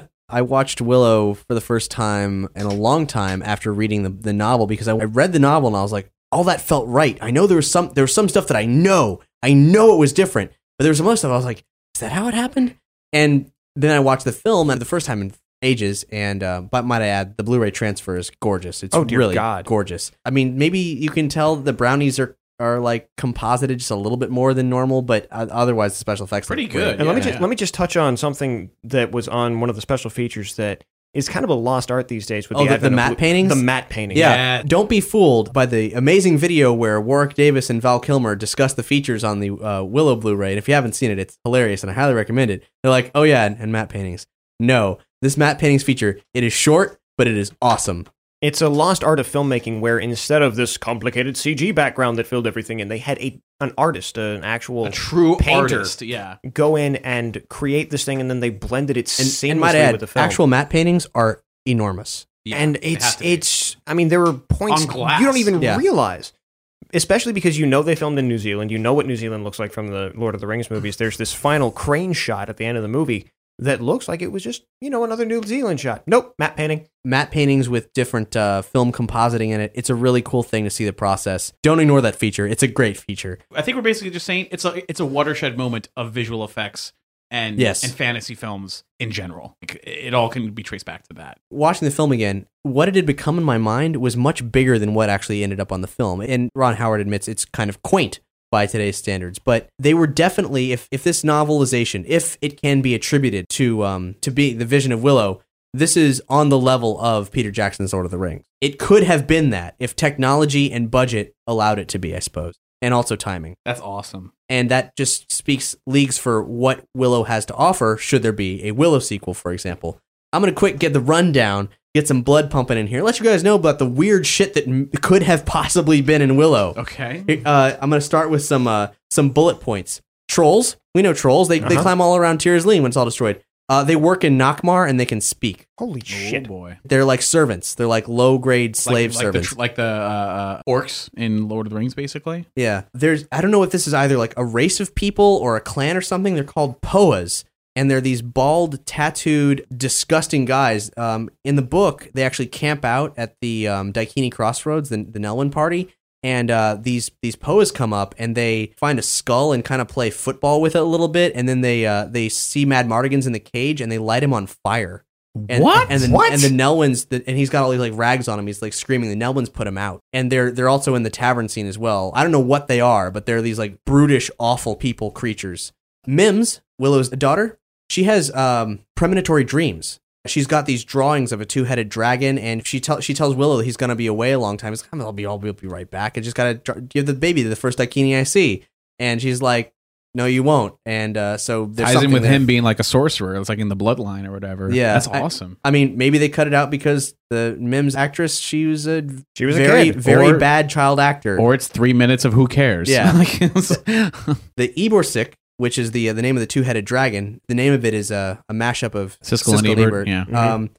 S5: [LAUGHS] [LAUGHS]
S1: I watched Willow for the first time in a long time after reading the, the novel because I, I read the novel and I was like, all that felt right. I know there was some there was some stuff that I know. I know it was different. But there was some other stuff I was like, is that how it happened? And then I watched the film and the first time in ages and uh, but might I add the Blu-ray transfer is gorgeous. It's
S5: Oh, dear
S1: really
S5: God.
S1: gorgeous. I mean, maybe you can tell the brownies are are like composited just a little bit more than normal, but uh, otherwise the special effects look great.
S5: And let me just let me just touch on something that was on one of the special features that is kind of a lost art these days with
S1: Oh,
S5: the,
S1: the, the matte
S5: blue-
S1: paintings?
S5: The matte painting.
S1: Yeah. Don't be fooled by the amazing video where Warwick Davis and Val Kilmer discuss the features on the uh, Willow Blu-ray. And if you haven't seen it, it's hilarious and I highly recommend it. They're like, oh yeah, and, and matte paintings. No, this matte paintings feature, it is short, but it is awesome.
S5: It's a lost art of filmmaking where instead of this complicated CG background that filled everything in, they had a an artist, an actual
S7: A true
S5: painter,
S7: artist, yeah.
S5: go in and create this thing, and then they blended it
S1: And,
S5: seamlessly
S1: and might add,
S5: with the film.
S1: actual matte paintings are enormous.
S5: yeah, and it's it's. I mean, there were points you don't even
S1: Yeah.
S5: realize, especially because you know they filmed in New Zealand. You know what New Zealand looks like from the Lord of the Rings movies. There's this final crane shot at the end of the movie that looks like it was just you know another New Zealand shot. Nope, matte painting.
S1: Matte paintings with different uh, film compositing in it. It's a really cool thing to see the process. Don't ignore that feature. It's a great feature.
S7: I think we're basically just saying it's a it's a watershed moment of visual effects and
S1: Yes.
S7: and fantasy films in general. It, it all can be traced back to that.
S1: watching the film again, what it had become in my mind was much bigger than what actually ended up on the film. And Ron Howard admits it's kind of quaint by today's standards, but they were definitely if if this novelization, if it can be attributed to um to be the vision of Willow, this is on the level of Peter Jackson's Lord of the Rings. It could have been that if technology and budget allowed it to be, I suppose, and also timing.
S7: That's awesome.
S1: And that just speaks leagues for what Willow has to offer should there be a Willow sequel, for example. I'm going to quick get the rundown, get some blood pumping in here, let you guys know about the weird shit that m- could have possibly been in Willow.
S7: Okay.
S1: Uh, I'm going to start with some uh, some bullet points. Trolls. We know trolls. They, they
S5: Uh-huh.
S1: climb all around Tir Asleen when it's all destroyed. Uh, they work in Nockmaar and they can speak.
S5: Holy
S7: shit, boy!
S1: They're like servants. They're like low grade slave
S7: like, like
S1: servants.
S7: the, tr- like the uh, uh, orcs in Lord of the Rings, basically.
S1: Yeah, there's I don't know if this is either like a race of people or a clan or something. They're called Poas. And they're these bald, tattooed, disgusting guys. Um, in the book, they actually camp out at the um, Daikini Crossroads, the, the Nelwyn party, and uh, these these Poas come up and they find a skull and kind of play football with it a little bit, and then they uh, they see Madmartigan's in the cage and they light him on fire. And,
S7: What?
S1: And the,
S7: What?
S1: And the Nelwyns, the, and he's got all these like rags on him. He's like screaming. The Nelwyns put him out, and they're they're also in the tavern scene as well. I don't know what they are, but they're these like brutish, awful people creatures. Mims, Willow's daughter, she has um, premonitory dreams. She's got these drawings of a two-headed dragon, and she tell she tells Willow that he's going to be away a long time. He's like, "I'll be, I'll be, I'll be right back. I just got to give the baby the first Daikini I see." And she's like, "No, you won't." And uh, so there's
S7: Ties in with
S1: there.
S7: him being like a sorcerer. It's like in the bloodline or whatever.
S1: Yeah,
S7: that's awesome.
S1: I, mean, maybe they cut it out because the Mims actress she was a
S5: She was a
S1: very
S5: kid.
S1: very
S7: Or-
S1: bad child actor.
S7: or it's three minutes of who cares.
S1: Yeah. [LAUGHS]
S7: the it's-
S1: the Eborsisk, which is the uh, the name of the two headed dragon, the name of it is a, a mashup of
S7: Siskel and Ebert, yeah.
S1: Um,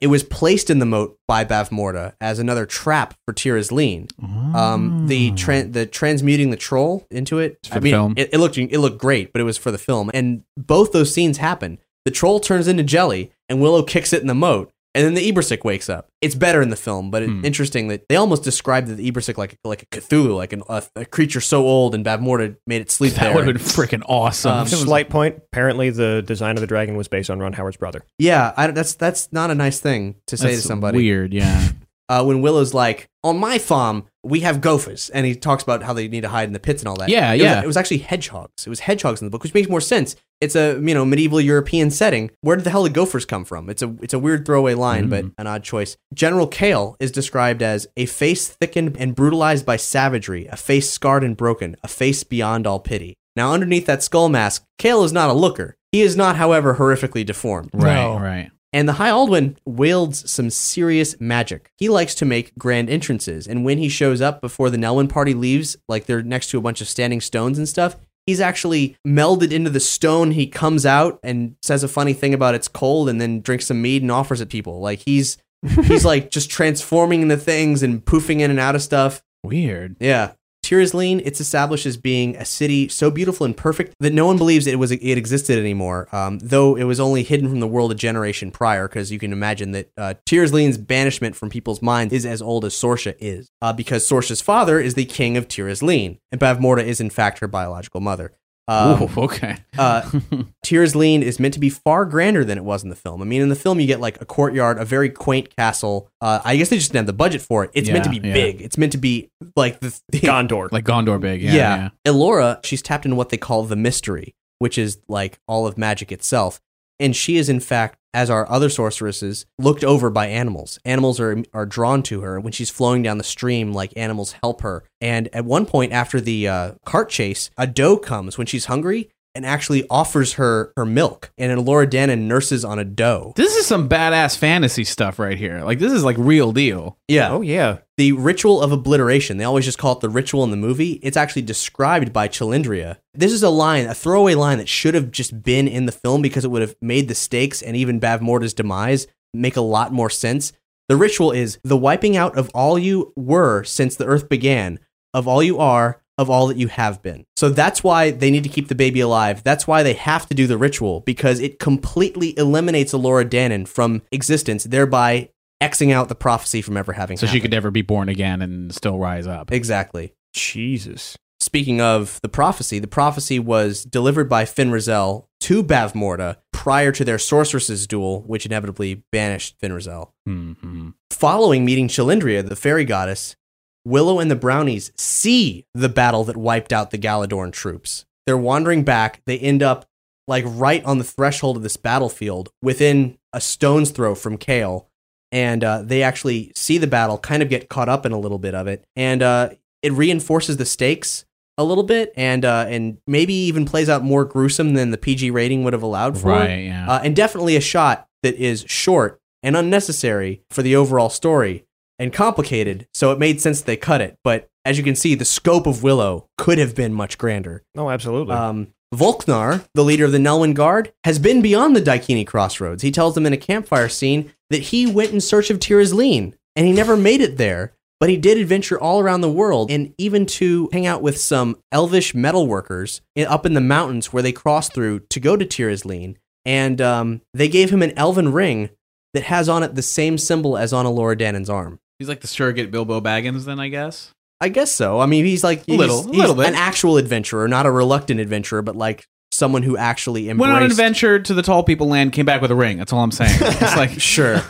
S1: it was placed in the moat by Bavmorda as another trap for Tir Asleen. Um, the tran the transmuting the troll into it.
S7: for
S1: I
S7: the
S1: mean,
S7: film.
S1: It, it looked it looked great, but it was for the film. And both those scenes happen. The troll turns into jelly, and Willow kicks it in the moat. And then the Eborsisk wakes up. It's better in the film, but it's
S7: Hmm.
S1: interesting that they almost described the Eborsisk like like a Cthulhu, like an, a, a creature so old, and Bavmorda made it sleep
S7: that
S1: there.
S7: would have been freaking awesome.
S1: Um,
S7: It
S5: Slight point. Apparently, the design of the dragon was based on Ron Howard's brother.
S1: Yeah, I, that's that's not a nice thing to say
S7: That's
S1: to somebody.
S7: Weird, yeah. [LAUGHS]
S1: Uh, when Willow's like, "On my farm, we have gophers," and he talks about how they need to hide in the pits and all that.
S7: Yeah,
S1: It was-
S7: yeah.
S1: it was actually hedgehogs. It was hedgehogs in the book, which makes more sense. It's a you know medieval European setting. Where did the hell did gophers come from? It's a it's a weird throwaway line, but mm-hmm. an odd choice. General Kale is described as a face thickened and brutalized by savagery, a face scarred and broken, a face beyond all pity. Now, underneath that skull mask, Kale is not a looker. He is not, however, horrifically deformed.
S7: Right,
S4: No.
S7: right.
S1: And the High Aldwin wields some serious magic. He likes to make grand entrances, and when he shows up before the Nelwyn party leaves, like they're next to a bunch of standing stones and stuff, he's actually melded into the stone. He comes out and says a funny thing about it's cold, and then drinks some mead and offers it people. Like he's he's [LAUGHS] like just transforming into things and poofing in and out of stuff.
S7: Weird.
S1: Yeah. Tir Asleen, it's established as being a city so beautiful and perfect that no one believes it was it existed anymore. Um, though it was only hidden from the world a generation prior, because you can imagine that uh, Tir Asleen's banishment from people's minds is as old as Sorsha is, uh, because Sorsha's father is the king of Tir Asleen, and Bavmorda is in fact her biological mother. Um,
S7: Ooh, okay.
S1: uh, Tir Asleen is meant to be far grander than it was in the film. I mean, in the film, you get like a courtyard, a very quaint castle. Uh, I guess they just didn't have the budget for it. It's meant to be
S7: Yeah, yeah.
S1: big. It's meant to be like the, the [LAUGHS]
S5: Gondor.
S7: Like Gondor big. Yeah.
S1: yeah.
S7: yeah.
S1: Elora, she's tapped into what they call the mystery, which is like all of magic itself. And she is, in fact, as are other sorceresses, looked over by animals. Animals are, are drawn to her. When she's flowing down the stream, like animals help her. And at one point, after the uh, cart chase, a doe comes when she's hungry and actually offers her her milk. And Elora Danan nurses on a doe.
S7: This is some badass fantasy stuff right here. Like this is like real deal.
S1: Yeah.
S5: Oh yeah.
S1: The ritual of obliteration. They always just call it the ritual in the movie. It's actually described by Cherlindrea. This is a line, a throwaway line that should have just been in the film because it would have made the stakes and even Bavmorda's demise make a lot more sense. The ritual is the wiping out of all you were since the earth began, of all you are, of all that you have been. So that's why they need to keep the baby alive. That's why they have to do the ritual because it completely eliminates Elora Danan from existence, thereby Xing out the prophecy from ever having
S7: So she could never be born again and still rise up.
S1: Exactly.
S5: Jesus.
S1: Speaking of the prophecy, the prophecy was delivered by Fin Raziel to Bavmorda prior to their sorceress's duel, which inevitably banished Fin Raziel.
S7: Mm-hmm.
S1: Following meeting Cherlindrea, the fairy goddess, Willow and the Brownies see the battle that wiped out the Galladoorn troops. They're wandering back. They end up like right on the threshold of this battlefield within a stone's throw from Kale. And uh, they actually see the battle, kind of get caught up in a little bit of it. And uh, it reinforces the stakes a little bit and uh, and maybe even plays out more gruesome than the PG rating would have allowed for.
S7: Right, yeah.
S1: Uh, and definitely a shot that is short and unnecessary for the overall story and complicated, so it made sense that they cut it. But as you can see, the scope of Willow could have been much grander.
S5: Oh, absolutely.
S1: Um, Vohnkar, the leader of the Nelwyn Guard, has been beyond the Daikini crossroads. He tells them in a campfire scene that he went in search of Tir Asleen, and he never made it there. But he did adventure all around the world, and even to hang out with some elvish metalworkers in- up in the mountains where they crossed through to go to Tir Asleen. and um, they gave him an elven ring that has on it the same symbol as on Elora Danan's arm.
S7: He's like the surrogate Bilbo Baggins, then I guess.
S1: I guess so. I mean, he's like
S7: A little-
S1: he's-
S7: little bit.
S1: an actual adventurer, not a reluctant adventurer, but like someone who actually embraced.
S7: Went on an adventure to the tall people land, came back with a ring. That's all I'm saying. [LAUGHS] It's like
S1: sure,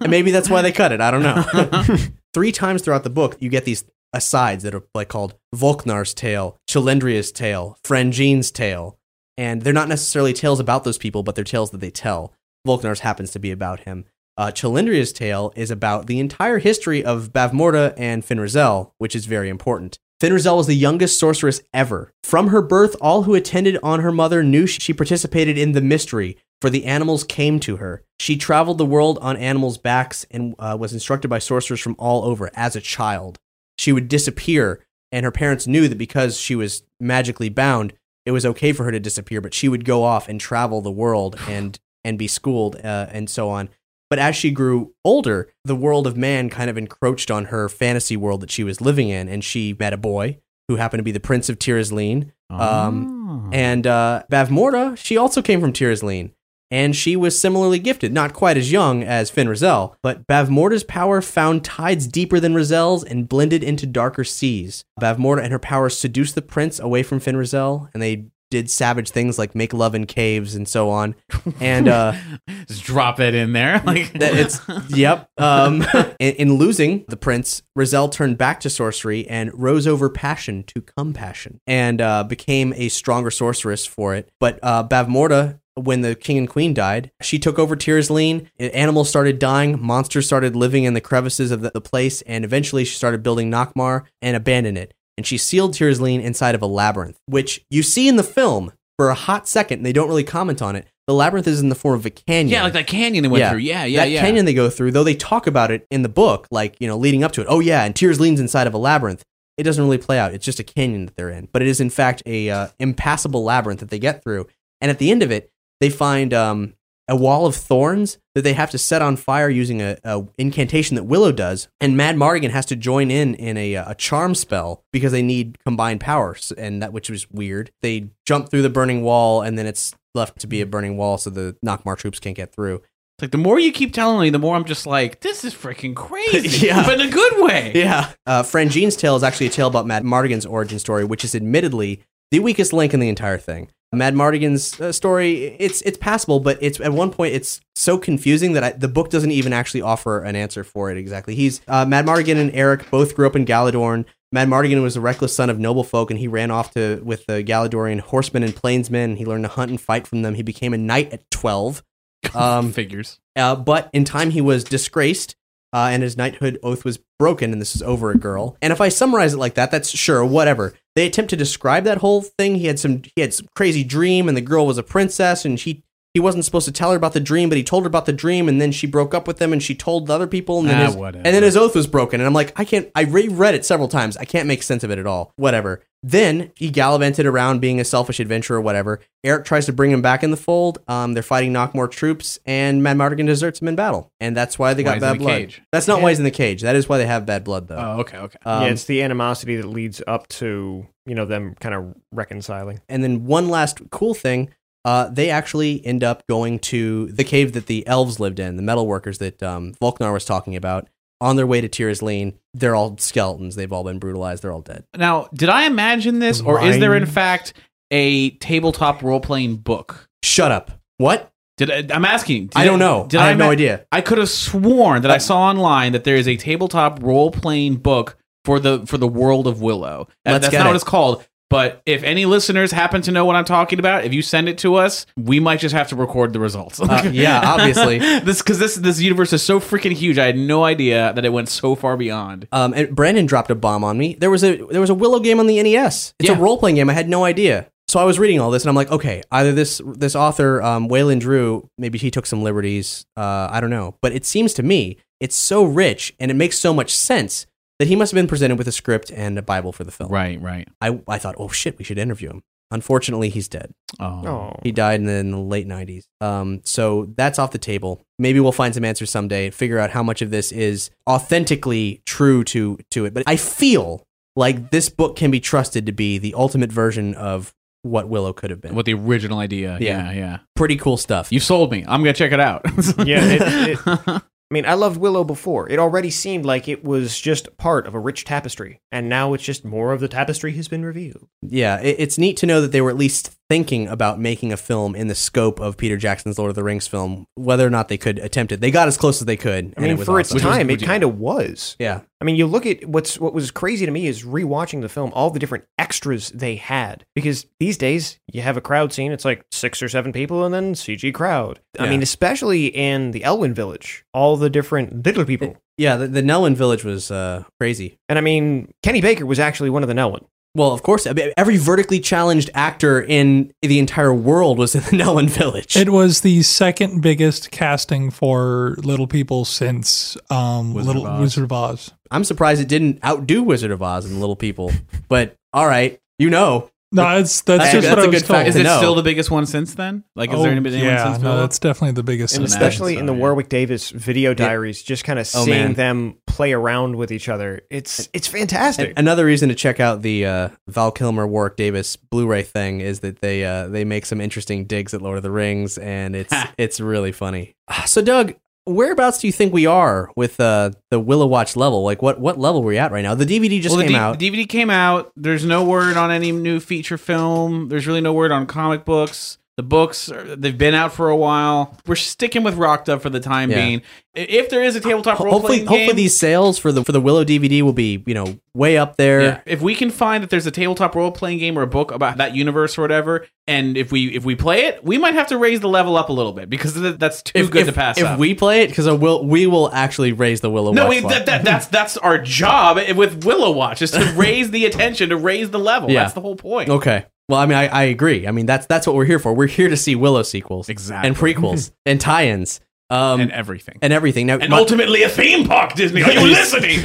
S1: and maybe that's why they cut it. I don't know. [LAUGHS] Three times throughout the book, you get these asides that are like called Vohnkar's tale, Cherlindrea's tale, Franjean's tale, and they're not necessarily tales about those people, but they're tales that they tell. Vohnkar's happens to be about him. Uh, Cherlindrea's tale is about the entire history of Bavmorda and Fin Raziel, which is very important. Fin Raziel was the youngest sorceress ever. From her birth, all who attended on her mother knew she participated in the mystery, for the animals came to her. She traveled the world on animals' backs and uh, was instructed by sorcerers from all over as a child. She would disappear, and her parents knew that because she was magically bound, it was okay for her to disappear, but she would go off and travel the world and and be schooled uh, and so on. But as she grew older, the world of man kind of encroached on her fantasy world that she was living in, and she met a boy who happened to be the Prince of Tir Asleen. Um, and uh, Bavmorda, she also came from Tir Asleen, and she was similarly gifted, not quite as young as Fin Raziel, but Bavmorda's power found tides deeper than Raziel's and blended into darker seas. Bavmorda and her power seduced the prince away from Fin Raziel, and they did savage things like make love in caves and so on. And uh, [LAUGHS]
S7: just drop it in there. [LAUGHS] Like
S1: that it's yep. Um, [LAUGHS] in, in losing the prince, Raziel turned back to sorcery and rose over passion to compassion, and uh, became a stronger sorceress for it. But uh, Bavmorda. When the king and queen died, she took over Tir Asleen. Animals started dying. Monsters started living in the crevices of the, the place. And eventually, she started building Nockmaar and abandoned it. And she sealed Tir Asleen inside of a labyrinth, which you see in the film for a hot second. And they don't really comment on it. The labyrinth is in the form of a canyon.
S7: Yeah, like that canyon they went through. Yeah, yeah,
S1: that
S7: yeah.
S1: canyon they go through, though they talk about it in the book, like, you know, leading up to it. Oh, yeah, and Tir Asleen's inside of a labyrinth. It doesn't really play out. It's just a canyon that they're in. But it is, in fact, a uh, impassable labyrinth that they get through. And at the end of it, they find um, a wall of thorns that they have to set on fire using a, a incantation that Willow does. And Madmartigan has to join in in a, uh, a charm spell because they need combined powers, and that which was weird. They jump through the burning wall, and then it's left to be a burning wall, so the Nockmaar troops can't get through.
S7: It's like the more you keep telling me, the more I'm just like, this is freaking crazy. [LAUGHS]
S1: Yeah.
S7: But in a good way. [LAUGHS]
S1: Yeah. Uh, Franjean's tale is actually a tale about Madmartigan's origin story, which is admittedly the weakest link in the entire thing. Madmartigan's uh, story, it's it's passable, but it's at one point it's so confusing that I, the book doesn't even actually offer an answer for it exactly. He's uh, Madmartigan and Airk both grew up in Galladoorn. Mad Mardigan was a reckless son of noble folk, and he ran off to with the Galadorian horsemen and plainsmen. He learned to hunt and fight from them. He became a knight at twelve. [LAUGHS] Um,
S7: Figures.
S1: uh, but in time, he was disgraced, uh, and his knighthood oath was broken, and this is over a girl. And if I summarize it like that, that's sure, whatever. They attempt to describe that whole thing. He had some, he had some crazy dream, and the girl was a princess, and she. He wasn't supposed to tell her about the dream, but he told her about the dream, and then she broke up with him, and she told the other people, and then,
S7: Ah,
S1: his,
S7: whatever.
S1: and then his oath was broken. And I'm like, I can't. I reread it several times. I can't make sense of it at all. Whatever. Then he gallivanted around being a selfish adventurer, whatever. Airk tries to bring him back in the fold. Um, they're fighting Nockmaar troops, and Madmartigan deserts him in battle, and that's why they
S7: Why
S1: got
S7: he's in
S1: bad
S7: the
S1: blood.
S7: cage.
S1: That's not why he's in the cage. That is why they have bad blood, though.
S7: Oh, okay, okay.
S1: Um,
S5: yeah, it's the animosity that leads up to you know them kind of reconciling.
S1: And then one last cool thing, uh, they actually end up going to the cave that the elves lived in, the metal workers that um, Vohnkar was talking about. On their way to Tir Asleen, they're all skeletons. They've all been brutalized. They're all dead.
S7: Now, did I imagine this, or is there in fact a tabletop role playing book?
S1: Shut up. What?
S7: Did I, I'm asking? did
S1: I don't know.
S7: Did
S1: I have no idea.
S7: I could have sworn that I saw online that there is a tabletop role playing book for the for the world of Willow. Uh,
S1: Let's
S7: That's
S1: get
S7: not
S1: it.
S7: what it's called. But if any listeners happen to know what I'm talking about, if you send it to us, we might just have to record the results.
S1: Uh, [LAUGHS] yeah, obviously. [LAUGHS]
S7: this because this this universe is so freaking huge. I had no idea that it went so far beyond.
S1: Um, and Brandon dropped a bomb on me. There was a there was a Willow game on the NES. It's
S7: Yeah.
S1: a role playing game. I had no idea. So I was reading all this, and I'm like, okay, either this this author, um, Wayland Drew, maybe he took some liberties. Uh, I don't know, but it seems to me it's so rich and it makes so much sense that he must have been presented with a script and a Bible for the film.
S7: Right, right.
S1: I I thought, oh shit, we should interview him. Unfortunately, he's dead.
S7: Oh.
S5: Oh,
S1: He died in the, in the late 90s. Um, so that's off the table. Maybe we'll find some answers someday, figure out how much of this is authentically true to, to it. But I feel like this book can be trusted to be the ultimate version of what Willow could have been.
S7: What the original idea.
S1: Yeah.
S7: Yeah, yeah.
S1: Pretty cool stuff.
S7: You sold me. I'm gonna check it out.
S5: yeah. It, [LAUGHS] it, I mean, I loved Willow before. It already seemed like it was just part of a rich tapestry, and now it's just more of the tapestry has been revealed.
S1: Yeah, it's neat to know that they were at least thinking about making a film in the scope of Peter Jackson's Lord of the Rings film. Whether or not they could attempt it, they got as close as they could.
S5: I
S1: and
S5: mean,
S1: it was
S5: for its time, it kind of was.
S1: Yeah.
S5: I mean, you look at what's what was crazy to me is rewatching the film, all the different extras they had. Because these days, you have a crowd scene, it's like six or seven people, and then CG crowd. I mean, especially in the Elwyn Village, all the different little people.
S1: Yeah, the, the Nelwyn village was uh, crazy.
S5: And I mean, Kenny Baker was actually one of the Nelwyn.
S1: Well, of course, every vertically challenged actor in the entire world was in the [LAUGHS] Nelwyn village.
S4: It was the second biggest casting for Little People since um,
S1: Wizard
S4: Little
S1: of
S4: Wizard of Oz.
S1: I'm surprised it didn't outdo Wizard of Oz and Little People. But all right, you know.
S4: No, that's that's,
S1: That's
S4: just
S1: a-
S4: what
S1: that's
S4: I
S1: a
S4: was
S1: good
S4: told.
S1: fact
S7: Is it
S1: know.
S7: still the biggest one since then? Like, is
S4: Oh,
S7: there anyone
S4: yeah,
S7: since
S4: no, that's definitely the biggest.
S5: And especially in the Warwick Davis video diaries, just kind of
S1: Oh,
S5: seeing
S1: man.
S5: them play around with each other. It's it's fantastic.
S1: And another reason to check out the uh, Val Kilmer Warwick Davis Blu-ray thing is that they uh, they make some interesting digs at Lord of the Rings, and it's [LAUGHS] it's really funny. Ah, So, Doug, whereabouts do you think we are with uh, the Willow Watch level? Like, what what level are we at right now? The DVD just
S7: well, the
S1: came
S7: D-
S1: out.
S7: DVD came out. There's no word on any new feature film. There's really no word on comic books. The books are, they've been out for a while. We're sticking with Rocked Up for the time
S1: Yeah.
S7: being. If there is a tabletop role
S1: hopefully,
S7: playing
S1: hopefully these sales for the for the Willow DVD will be you know way up there.
S7: Yeah. If we can find that there's a tabletop role playing game or a book about that universe or whatever, and if we if we play it, we might have to raise the level up a little bit because that's too
S1: If,
S7: good
S1: if,
S7: to pass
S1: if
S7: up.
S1: we play it, because we'll we will actually raise the Willow
S7: no, we, that, that, [LAUGHS] that's that's our job with Willow Watch is to raise the attention, to raise the level.
S1: Yeah.
S7: That's the whole point.
S1: Okay. Well, I mean, I, I agree. I mean, that's that's what we're here for. We're here to see Willow sequels,
S7: Exactly.
S1: and prequels, [LAUGHS] and tie-ins, um,
S7: And everything.
S1: and everything. Now,
S7: And
S1: my-
S7: ultimately a theme park, Disney. Are you [LAUGHS] listening?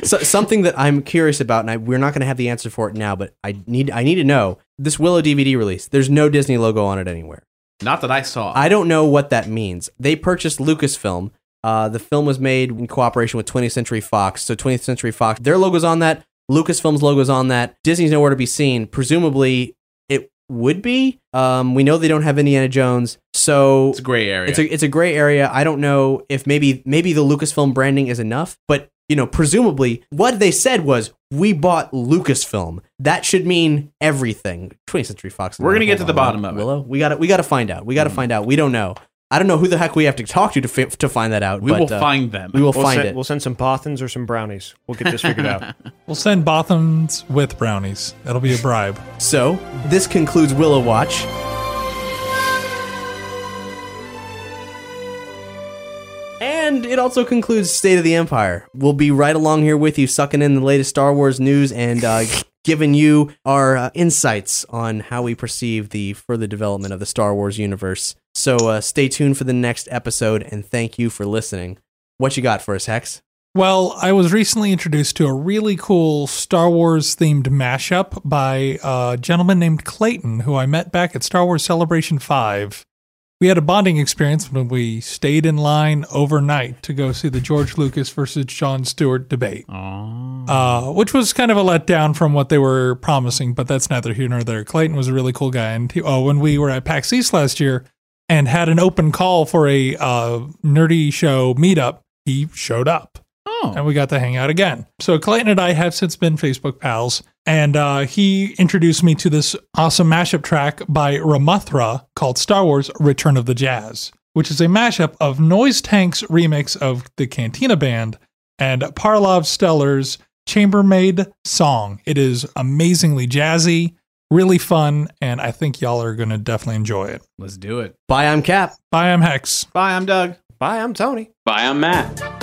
S7: [LAUGHS]
S1: so, something that I'm curious about, and I, we're not going to have the answer for it now, but I need I need to know this Willow DVD release. There's no Disney logo on it anywhere.
S7: Not that I saw.
S1: I don't know what that means. They purchased Lucasfilm. Uh, the film was made in cooperation with 20th Century Fox. So 20th Century Fox, their logo's on that. Lucasfilm's logo's on that. Disney's nowhere to be seen. Presumably, would be. Um, we know they don't have Indiana Jones, so
S7: it's a gray area.
S1: it's a it's a gray area. I don't know if maybe maybe the Lucasfilm branding is enough, but you know, presumably what they said was we bought Lucasfilm. That should mean everything. 20th Century Fox.
S7: We're gonna get to the bottom of it.
S1: Willow. We got to we got to find out. We got to find out. We don't know. I don't know who the heck we have to talk to to fi- to find that out.
S7: We
S1: but,
S7: will
S1: uh,
S7: find them.
S1: We will
S5: we'll
S1: find
S5: send,
S1: it.
S5: We'll send some Bothans or some brownies. We'll get this figured out. [LAUGHS]
S4: We'll send Bothans with brownies. That'll be a bribe.
S1: So this concludes Willow Watch. And it also concludes State of the Empire. We'll be right along here with you, sucking in the latest Star Wars news and uh, [LAUGHS] giving you our uh, insights on how we perceive the further development of the Star Wars universe. So uh, stay tuned for the next episode, and thank you for listening. What you got for us, Hex?
S4: Well, I was recently introduced to a really cool Star Wars themed mashup by a gentleman named Clayton, who I met back at Star Wars Celebration 5. We had a bonding experience when we stayed in line overnight to go see the George Lucas versus Jon Stewart debate, uh, which was kind of a letdown from what they were promising, but that's neither here nor there. Clayton was a really cool guy. And he, oh, when we were at PAX East last year and had an open call for a uh, nerdy show meetup, he showed up
S7: Oh.
S4: and we got to hang out again. So Clayton and I have since been Facebook pals, and uh, he introduced me to this awesome mashup track by Ramathra called Star Wars: Return of the Jazz, which is a mashup of Noise Tank's remix of the Cantina Band and Parov Stelar's Chambermaid song. It is amazingly jazzy, really fun, and I think y'all are going to definitely enjoy it.
S7: Let's do it.
S1: Bye, I'm Cap.
S4: Bye, I'm Hex.
S7: Bye, I'm Doug.
S5: Bye, I'm Tony.
S6: Bye, I'm Matt.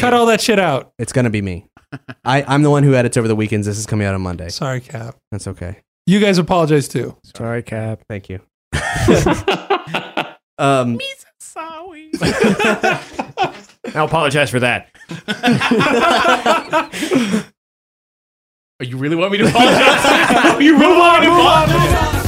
S4: Cut all that shit out.
S12: It's gonna be me. I, I'm the one who edits over the weekends. This is coming out on Monday.
S4: Sorry, Cap.
S12: That's okay.
S4: You guys apologize too.
S5: Sorry, Cap.
S12: Thank you. [LAUGHS] um, [LAUGHS]
S5: I'll apologize for that. [LAUGHS]
S7: Oh, you really want me to apologize? you really want me to apologize?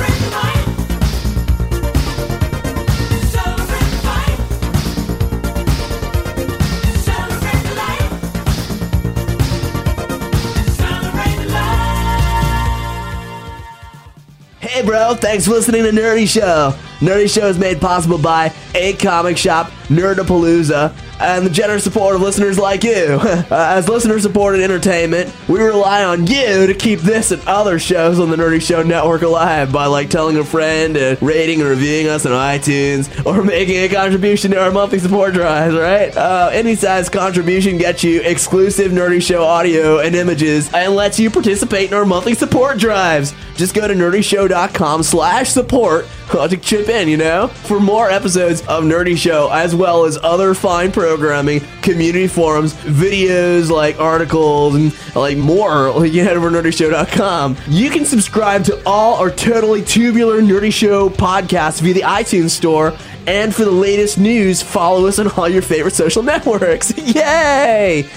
S1: Bro, thanks for listening to Nerdy Show. Nerdy Show is made possible by A Comic Shop, Nerdapalooza, and the generous support of listeners like you. [LAUGHS] Uh, As listener supported entertainment, we rely on you to keep this and other shows on the Nerdy Show Network alive by like telling a friend and rating and reviewing us on iTunes or [LAUGHS] making a contribution to our monthly support drives, right? Uh, any size contribution gets you exclusive Nerdy Show audio and images and lets you participate in our monthly support drives. Just go to nerdyshow.com slash support [LAUGHS] to chip in, you know? For more episodes of Nerdy Show, as well as other fine programming, community forums, videos like articles, and like more, like you head over to nerdyshow.com. You can subscribe to all our totally tubular Nerdy Show podcasts via the iTunes store. And for the latest news, follow us on all your favorite social [LAUGHS] networks. Yay!